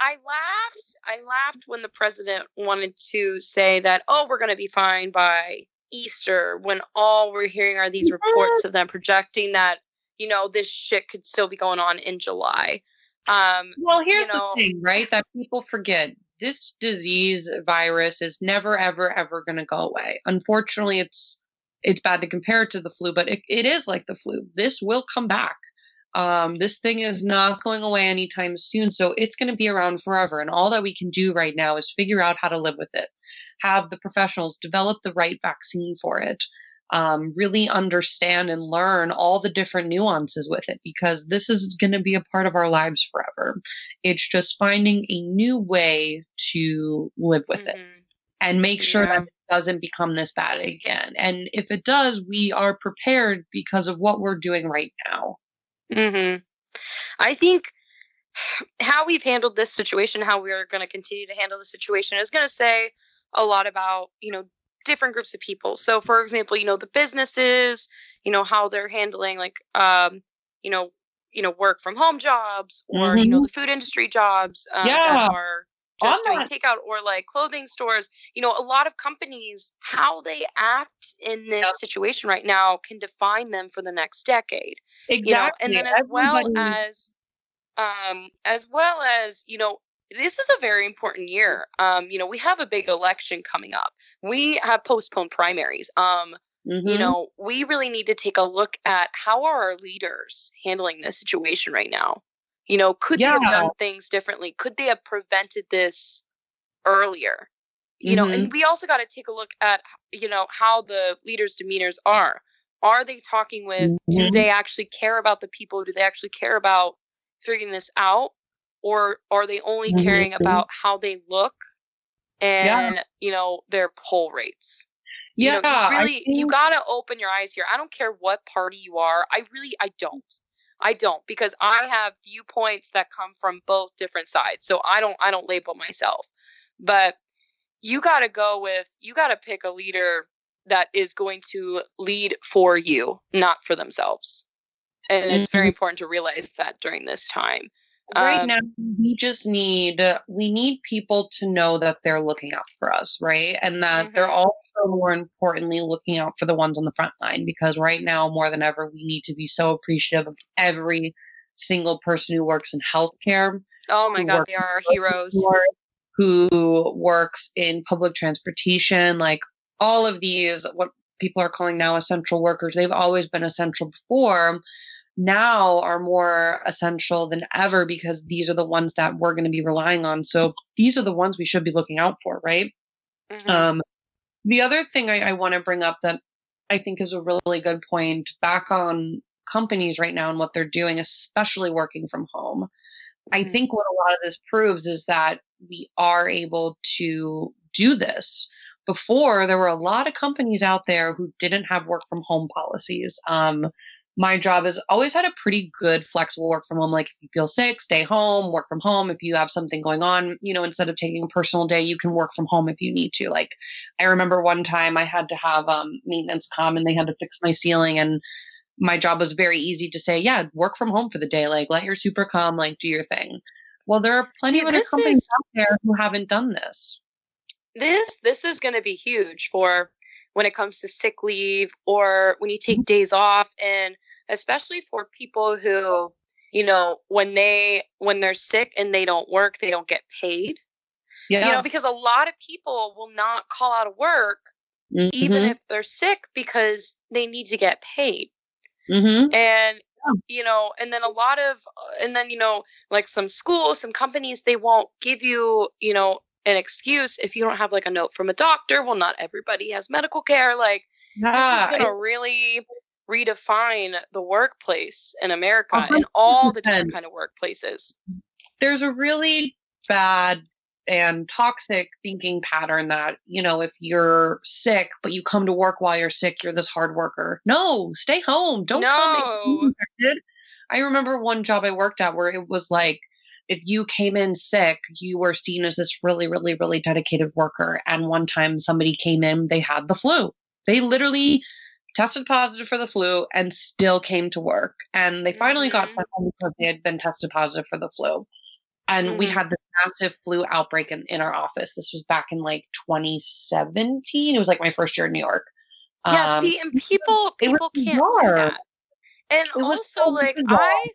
i laughed i laughed when the president wanted to say that oh we're going to be fine by easter when all we're hearing are these reports of them projecting that you know this shit could still be going on in july um Well, here's know- the thing, right? That people forget this disease virus is never, ever, ever going to go away. Unfortunately, it's it's bad to compare it to the flu, but it, it is like the flu. This will come back. Um, this thing is not going away anytime soon, so it's going to be around forever. And all that we can do right now is figure out how to live with it, have the professionals develop the right vaccine for it um, really understand and learn all the different nuances with it because this is going to be a part of our lives forever. It's just finding a new way to live with mm-hmm. it and make sure yeah. that it doesn't become this bad again. And if it does, we are prepared because of what we're doing right now. hmm I think how we've handled this situation, how we're going to continue to handle the situation is going to say a lot about, you know, different groups of people. So, for example, you know, the businesses, you know, how they're handling like, um, you know, you know, work from home jobs or mm-hmm. you know, mm-hmm. the food industry jobs um, yeah. that are just doing takeout or like clothing stores. You know, a lot of companies, how they act in this yep. situation right now can define them for the next decade. Exactly. You know, and then as Everybody... well as um as well as you know this is a very important year. Um, you know, we have a big election coming up. We have postponed primaries. Um, mm-hmm. you know, we really need to take a look at how are our leaders handling this situation right now. You know, could yeah. they have done things differently? Could they have prevented this earlier? You mm-hmm. know, and mm-hmm. we also got to take a look at you know how the leaders' demeanors are. Are they talking with? Mm-hmm. Do they actually care about the people? Do they actually care about figuring this out? Or are they only mm-hmm. caring about how they look and yeah. you know their poll rates? Yeah you know, you really think... you gotta open your eyes here. I don't care what party you are. I really i don't. I don't because i have viewpoints that come from both different sides so i don't i don't label myself. But you gotta go with you gotta pick a leader that is going to lead for you not for themselves. And it's mm-hmm. very important to realize that during this time right um, now we just need we need people to know that they're looking out for us right and that mm-hmm. they're also more importantly looking out for the ones on the front line because right now more than ever we need to be so appreciative of every single person who works in healthcare oh my god they are our heroes who works in public transportation like all of these what people are calling now essential workers they've always been essential before now are more essential than ever because these are the ones that we're going to be relying on. So these are the ones we should be looking out for, right? Mm-hmm. Um, the other thing I, I want to bring up that I think is a really good point back on companies right now and what they're doing, especially working from home. Mm-hmm. I think what a lot of this proves is that we are able to do this. Before, there were a lot of companies out there who didn't have work from home policies. Um, my job has always had a pretty good flexible work from home. Like if you feel sick, stay home, work from home. If you have something going on, you know, instead of taking a personal day, you can work from home if you need to. Like I remember one time I had to have um, maintenance come and they had to fix my ceiling and my job was very easy to say, yeah, work from home for the day. Like let your super come, like do your thing. Well, there are plenty See, of other companies is, out there who haven't done this. This this is going to be huge for when it comes to sick leave or when you take mm-hmm. days off and especially for people who you know when they when they're sick and they don't work they don't get paid yeah. you know because a lot of people will not call out of work mm-hmm. even if they're sick because they need to get paid mm-hmm. and you know and then a lot of and then you know like some schools some companies they won't give you you know an excuse if you don't have like a note from a doctor. Well, not everybody has medical care. Like yeah, this is going to really redefine the workplace in America 100%. and all the different kind of workplaces. There's a really bad and toxic thinking pattern that you know if you're sick but you come to work while you're sick you're this hard worker no stay home don't no. come i remember one job i worked at where it was like if you came in sick, you were seen as this really, really, really dedicated worker. And one time somebody came in, they had the flu. They literally tested positive for the flu and still came to work. And they finally got sent home because they had been tested positive for the flu. And mm-hmm. we had this massive flu outbreak in, in our office. This was back in like 2017. It was like my first year in New York. Yeah, um, see, and people people can't bizarre. do that. And also, so like bizarre. I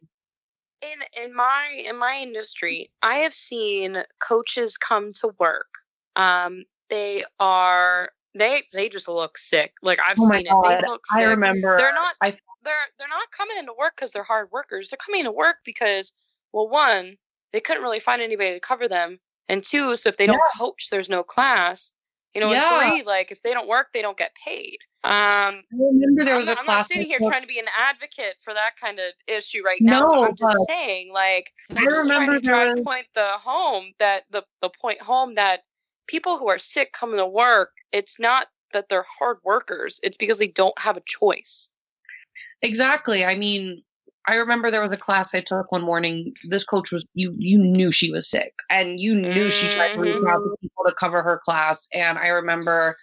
in in my in my industry, I have seen coaches come to work. Um, they are they they just look sick. Like I've oh seen God. it. They look sick. I remember. They're not. I, they're they're not coming into work because they're hard workers. They're coming to work because well, one, they couldn't really find anybody to cover them, and two, so if they don't coach, there's no class. You know, Yeah. three, like if they don't work, they don't get paid. Um, I remember there I'm was not, a I'm class. not sitting here trying to be an advocate for that kind of issue right now. No, I'm just saying, like, I I'm just trying remember to drive was- point the home that the the point home that people who are sick coming to work, it's not that they're hard workers. It's because they don't have a choice. Exactly. I mean, I remember there was a class I took one morning. This coach was you you knew she was sick and you knew she tried to reach out to people to cover her class. And I remember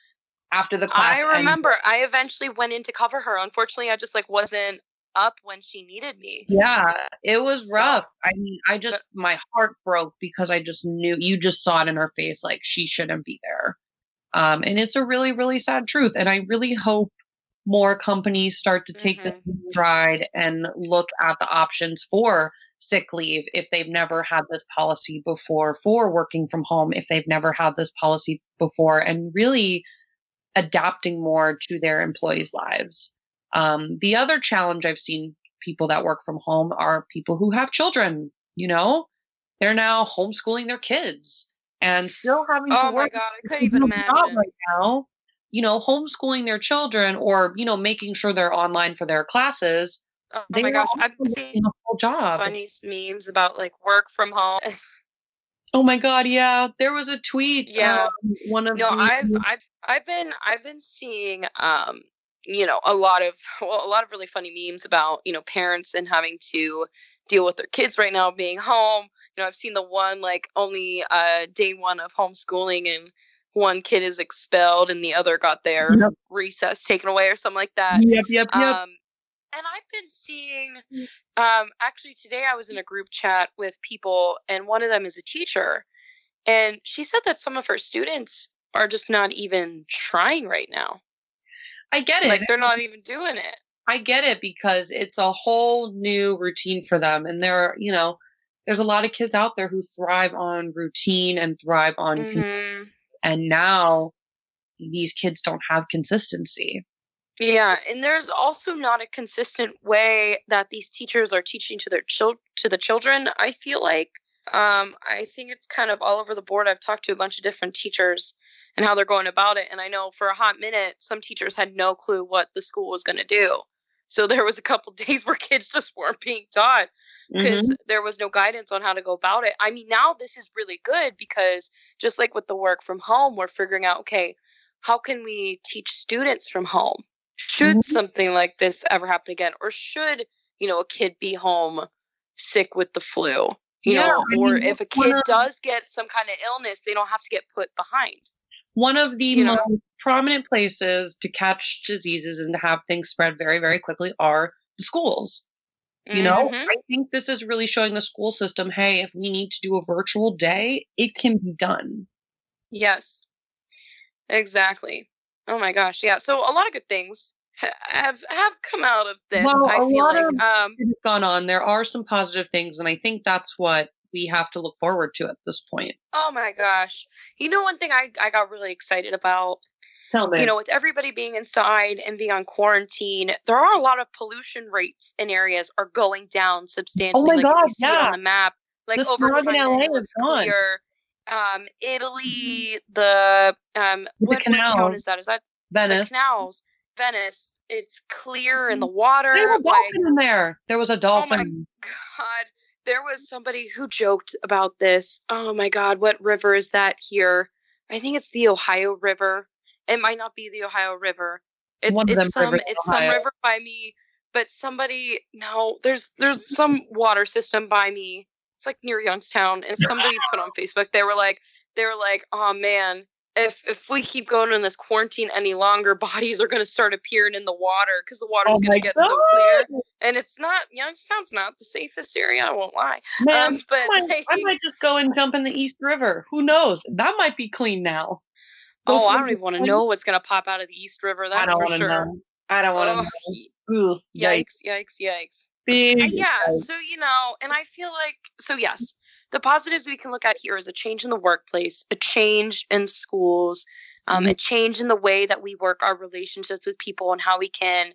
after the class I ended- remember I eventually went in to cover her. Unfortunately, I just like wasn't up when she needed me. yeah, it was rough. I mean, I just my heart broke because I just knew you just saw it in her face like she shouldn't be there. Um, and it's a really, really sad truth. And I really hope more companies start to take this in stride and look at the options for sick leave if they've never had this policy before, for working from home if they've never had this policy before, and really adapting more to their employees' lives. Um, the other challenge I've seen people that work from home are people who have children, you know, they're now homeschooling their kids and still having to Oh my work god, i couldn't even imagine. right now you know homeschooling their children or you know making sure they're online for their classes Oh my gosh, I've also been seeing working a job funny memes about like work from home. oh my god yeah there was a tweet Yeah. um, one of No, the I've I've I've been I've been seeing um you know a lot of well a lot of really funny memes about you know parents and having to deal with their kids right now being home. You know, I've seen the one like only uh day one of homeschooling and one kid is expelled and the other got their Yep. recess taken away or something like that. yep yep yep Um, and I've been seeing, um, actually today I was in a group chat with people, and one of them is a teacher, and she said that some of her students are just not even trying right now. i get it Like they're not even doing it. i get it because it's a whole new routine for them and there are you know there's a lot of kids out there who thrive on routine and thrive on Mhm. And now these kids don't have consistency Yeah, and there's also not a consistent way that these teachers are teaching to their chil- to the children. I feel like um, I think it's kind of all over the board. I've talked to a bunch of different teachers and how they're going about it, and I know for a hot minute some teachers had no clue what the school was going to do. So there was a couple days where kids just weren't being taught Because there was no guidance on how to go about it. I mean, now this is really good because just like with the work from home, we're figuring out okay, how can we teach students from home? Should Mhm. something like this ever happen again, or should you know a kid be home sick with the flu? You Yeah, know, I or mean, if a kid of- does get some kind of illness, they don't have to get put behind. one of the you know? most prominent places to catch diseases and to have things spread very very quickly are schools you know Mhm. i think this is really showing the school system hey if we need to do a virtual day it can be done Yes. Exactly. Oh my gosh. Yeah. So a lot of good things have have come out of this. Well, I a feel lot like of- um has gone on there are some positive things and i think that's what we have to look forward to at this point oh my gosh. You know one thing I I got really excited about, tell me you know, with everybody being inside and being on quarantine, there are a lot of pollution rates in areas are going down substantially. Oh my like God, you see it yeah. on the map. Like The over in LA looks gone. clear. Um, Italy, the um, The what, what town is that? Is that the venice canals? Venice. It's clear in the water. there was a dolphin in there there was a dolphin Oh my God, there was somebody who joked about this. Oh my God, what river is that here? I think it's the Ohio River. It might not be the Ohio River. It's One of them it's some it's some river by me. But somebody no, there's there's some water system by me. It's like near Youngstown, and somebody put on Facebook. They were like they were like, oh man. If, if we keep going in this quarantine any longer, bodies are going to start appearing in the water because the water's oh going to get so clear and it's not Youngstown's not the safest area. I won't lie. Man, Um, but I might, I might just go and jump in the East River. Who knows? That might be clean now. Oh, I don't even want to know what's gonna pop out of the East River. That's I don't for to sure. know. I don't want to Oh, know. Ooh, yikes. yikes! Yikes! Big. Uh, yeah. yikes. So you know, and I feel like so. Yes, the positives we can look at here is a change in the workplace, a change in schools, um, a change in the way that we work our relationships with people, and how we can,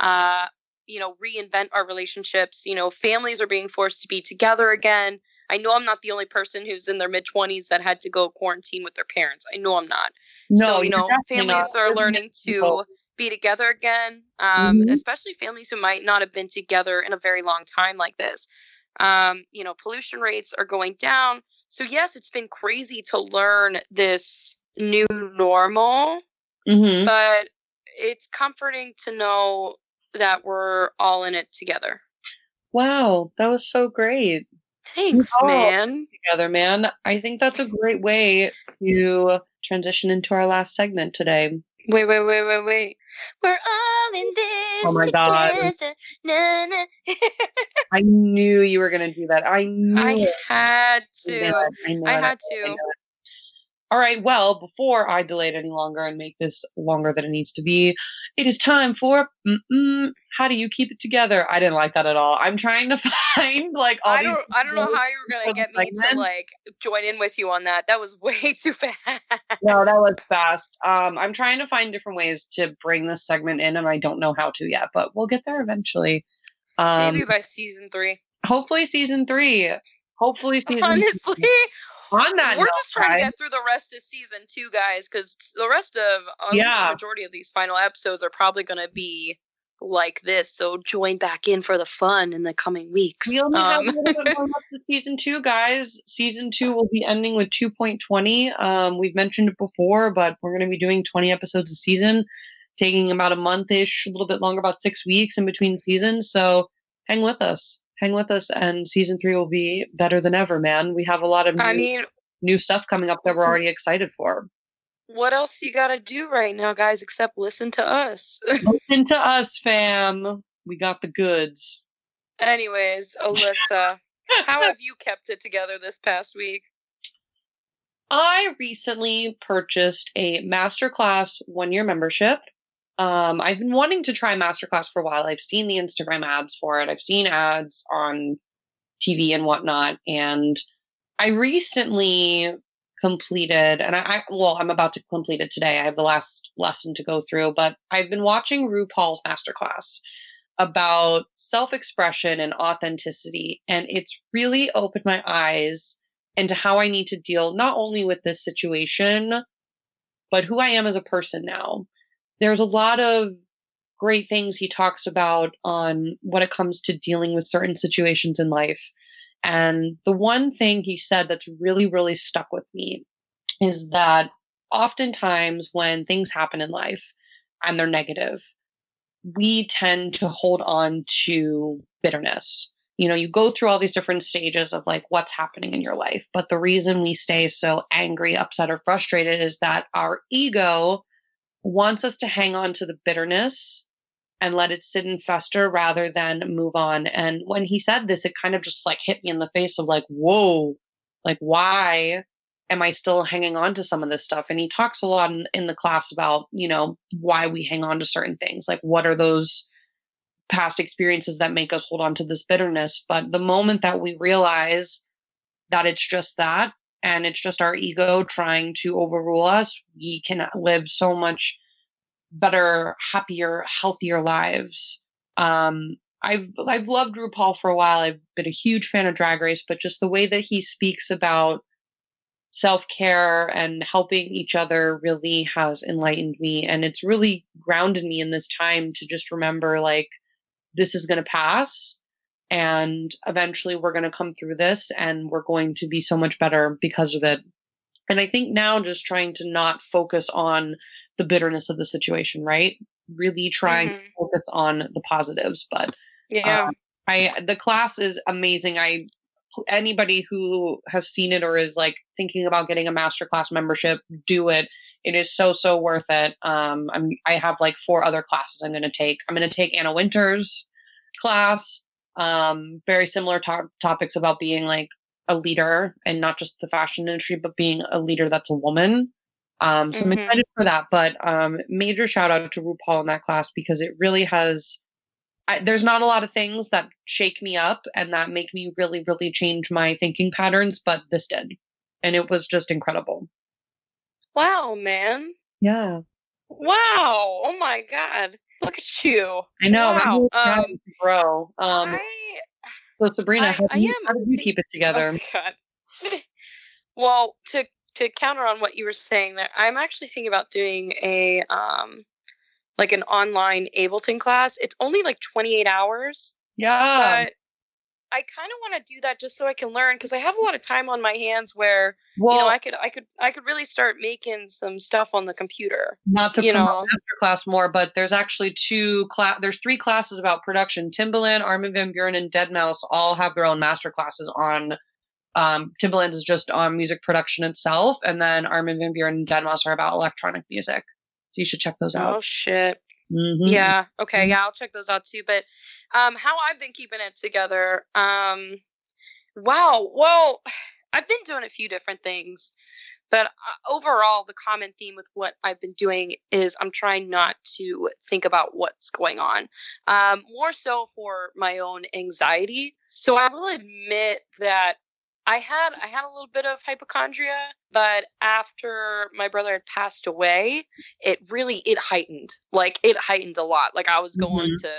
uh, you know, reinvent our relationships. You know, families are being forced to be together again. I know I'm not the only person who's in their mid 20s that had to go quarantine with their parents. I know I'm not. No, so, you know, families not. are learning to be together again, um, Mhm. especially families who might not have been together in a very long time like this. Um, you know, pollution rates are going down. So, yes, it's been crazy to learn this new normal, Mhm. but it's comforting to know that we're all in it together. Wow, that was so great. Thanks, man. Together, man. I think that's a great way to transition into our last segment today. Wait, wait, wait, wait, wait. We're all in oh this Oh my God. Na, na. I knew you were going to do that. I knew I had I to. I, I had I to. it. All right. Well, before I delay it any longer and make this longer than it needs to be, it is time for mm-mm, how do you keep it together? I didn't like that at all. I'm trying to find like all I don't. I don't know how you were gonna get me to like join in with you on that. That was way too fast. No, that was fast. Um, I'm trying to find different ways to bring this segment in, and I don't know how to yet, but we'll get there eventually. Um, Maybe by season three. hopefully season three. Hopefully season. Honestly, on that, we're just trying to get through the rest of season two, guys, because the rest of least Yeah. the majority of these final episodes are probably gonna be like this. So join back in for the fun in the coming weeks. We only have Um, a little bit more left to season two, guys. Season two will be ending with 2.20. Um, we've mentioned it before, but we're going to be doing 20 episodes a season, taking about a month ish, a little bit longer, about six weeks in between seasons. So hang with us. Hang with us, and season three will be better than ever, man. We have a lot of new, I mean, new stuff coming up that we're already excited for. what else you gotta do right now, guys, except listen to us? Listen to us, fam. We got the goods. Anyways, Alyssa, how have you kept it together this past week? I recently purchased a masterclass one year membership. Um, I've been wanting to try masterclass for a while. I've seen the Instagram ads for it. I've seen ads on TV and whatnot. And I recently completed, and I, I well, I'm about to complete it today. I have the last lesson to go through, but I've been watching RuPaul's masterclass about self expression and authenticity. And it's really opened my eyes into how I need to deal not only with this situation, but who I am as a person now. There's a lot of great things he talks about on when it comes to dealing with certain situations in life. And the one thing he said that's really, really stuck with me is that oftentimes when things happen in life and they're negative, we tend to hold on to bitterness you know you go through all these different stages of like what's happening in your life but the reason we stay so angry upset or frustrated is that our ego wants us to hang on to the bitterness and let it sit and fester rather than move on. And when he said this it kind of just like hit me in the face of like whoa like why am i still hanging on to some of this stuff? And he talks a lot in, in the class about you know why we hang on to certain things. Like what are those past experiences that make us hold on to this bitterness. But the moment that we realize that it's just that and it's just our ego trying to overrule us, we can live so much better, happier, healthier lives. Um, I've I've loved RuPaul for a while. I've been a huge fan of Drag Race, but just the way that he speaks about self-care and helping each other really has enlightened me and it's really grounded me in this time to just remember like this is going to pass and eventually we're going to come through this and we're going to be so much better because of it. And i think now just trying to not focus on the bitterness of the situation right? Really trying Mhm. to focus on the positives but Yeah. um, i the class is amazing. I anybody who has seen it or is like thinking about getting a masterclass membership do it. It is so so worth it. Um i'm i have like four other classes i'm going to take. I'm going to take Anna Wintour's class um very similar to- topics about being like a leader and not just the fashion industry but being a leader that's a woman um so i'm Mhm. excited for that but um major shout out to rupaul in that class because it really has I, there's not a lot of things that shake me up and that make me really, really change my thinking patterns, but this did. And it was just incredible. Wow, man. Yeah. Wow. Oh my God. Look at you. I know. Wow. Um, grow. Um, I so Sabrina, I- how, I do you, am how did you keep it together? Oh, God. well, to to counter on what you were saying there, I'm actually thinking about doing a um like an online Ableton class. It's only like 28 hours, yeah. but I kind of want to do that just so I can learn because I have a lot of time on my hands where well, you know I could I could I could really start making some stuff on the computer. not to you know. masterclass more, but there's actually two class. There's three classes about production. Timbaland, Armin van Buuren, and deadmau5 all have their own master classes on. Um, Timbaland is just on music production itself, and then Armin van Buuren and deadmau5 are about electronic music. So you should check those out. Oh shit. Mhm. Yeah. Okay. Mhm. Yeah, I'll check those out too. But um, how I've been keeping it together. Um, wow. Well, I've been doing a few different things, but uh, overall, the common theme with what I've been doing is I'm trying not to think about what's going on. Um, more so for my own anxiety. So I will admit that. I had I had a little bit of hypochondria, but after my brother had passed away, it really it heightened like it heightened a lot like i was going Mhm. to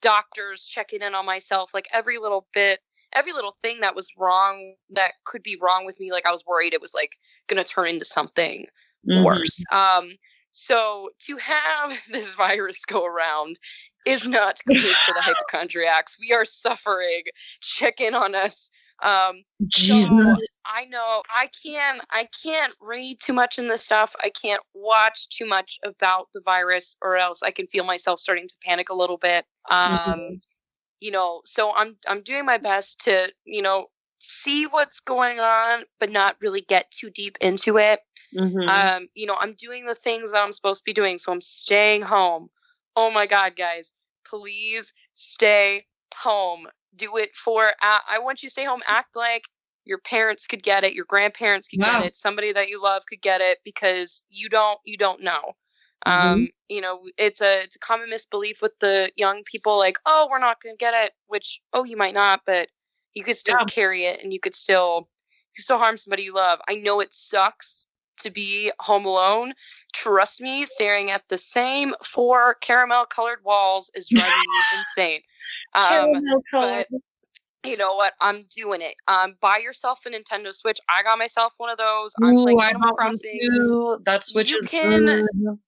doctors checking in on myself like every little bit every little thing that was wrong that could be wrong with me like i was worried it was like going to turn into something Mhm. worse um so to have this virus go around is not good for the hypochondriacs we are suffering check in on us um so Jesus. I know I can't I can't read too much in this stuff. I can't watch too much about the virus or else I can feel myself starting to panic a little bit. Um Mhm. you know, so I'm I'm doing my best to, you know, see what's going on but not really get too deep into it. Mhm. Um you know, I'm doing the things that I'm supposed to be doing, so I'm staying home. Oh my god, guys, please stay home. Do it for uh, I want you to stay home act like your parents could get it, your grandparents could Yeah. get it, somebody that you love could get it because you don't you don't know. Mhm. Um, you know, it's a it's a common misbelief with the young people like, "Oh, we're not going to get it," which oh, you might not, but you could still Yeah. carry it and you could still you could still harm somebody you love. I know it sucks to be home alone. Trust me, staring at the same four caramel colored walls is driving me insane. Um, but you know what? I'm doing it. Um, buy yourself a Nintendo Switch. I got myself one of those. I'm Ooh, playing Animal Crossing. too. That switch You is can- good.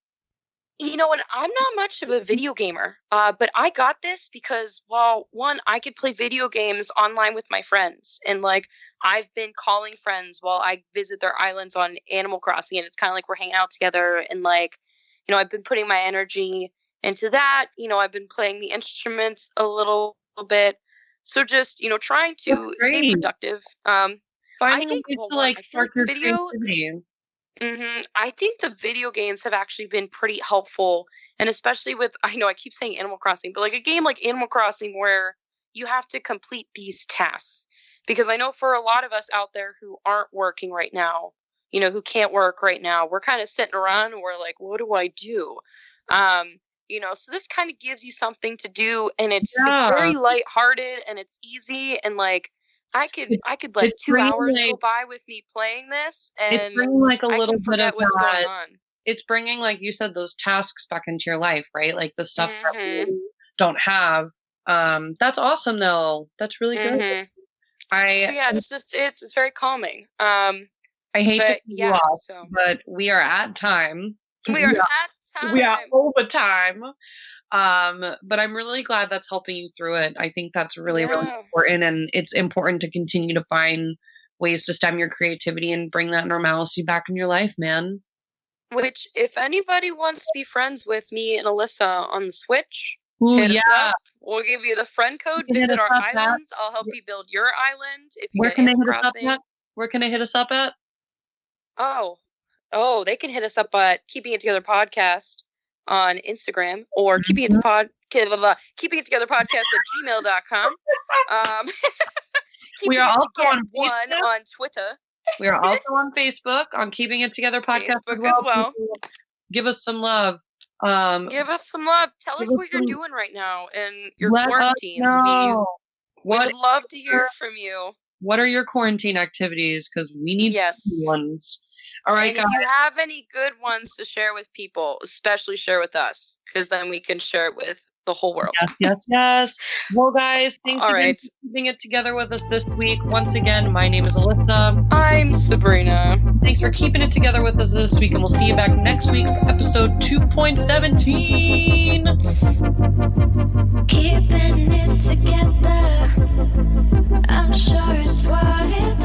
You know, and I'm not much of a video gamer, uh, but I got this because, well, one, I could play video games online with my friends. And like, I've been calling friends while I visit their islands on Animal Crossing. And it's kind of like we're hanging out together. And like, you know, I've been putting my energy into that. You know, I've been playing the instruments a little, bit. So just, you know, trying to stay productive. Um, Finding think, ways well, to like I spark your video- creativity. Hmm I think the video games have actually been pretty helpful, and especially with I know I keep saying Animal Crossing, but like a game like Animal Crossing where you have to complete these tasks. Because I know for a lot of us out there who aren't working right now, you know, who can't work right now, we're kind of sitting around and we're like, what do I do? Um, you know, so this kind of gives you something to do and it's it's Yeah. very lighthearted and it's easy and like I could I could let it's two hours go by with me playing this and It's bringing like a little bit of what's that. going on. It's bringing, like you said, those tasks back into your life, right? Like the stuff that Mhm. we don't have. Um, that's awesome, though. That's really good. Mhm. I So yeah, it's just it's it's very calming. Um, I hate to but you yeah, off, so but we are at time. we are at time. we are over time. Um, but I'm really glad that's helping you through it. I think that's really, really important. And it's important to continue to find ways to stem your creativity and bring that normalcy back in your life, man. Which, if anybody wants to be friends with me and Alyssa on the Switch, Ooh, hit yeah. us up. We'll give you the friend code. Visit our up at- islands. I'll help you build your island. If you Where can they hit us up at? Where can they hit us up at? Oh, oh, they can hit us up at Keeping It Together Podcast on Instagram or keeping Mm-hmm. it pod blah, blah, keeping it together podcast at gmail.com. Um, We are also on one Facebook. on Twitter. We are also on Facebook on Keeping It Together podcast Facebook as well. Give us some love. Um, Give us some love. Tell us what you're doing right now in your let us quarantines. know. We, we What would love to hear from you. what are your quarantine activities? Because we need Yes. ones. All right, and guys. if you have any good ones to share with people, especially share with us, because then we can share it with the whole world. Yes, yes, yes. Well, guys, thanks All again right. for keeping it together with us this week. Once again, my name is Alyssa. I'm Sabrina. Thanks for keeping it together with us this week, and we'll see you back next week for episode 2.17. Keeping it together. I'm sure it's what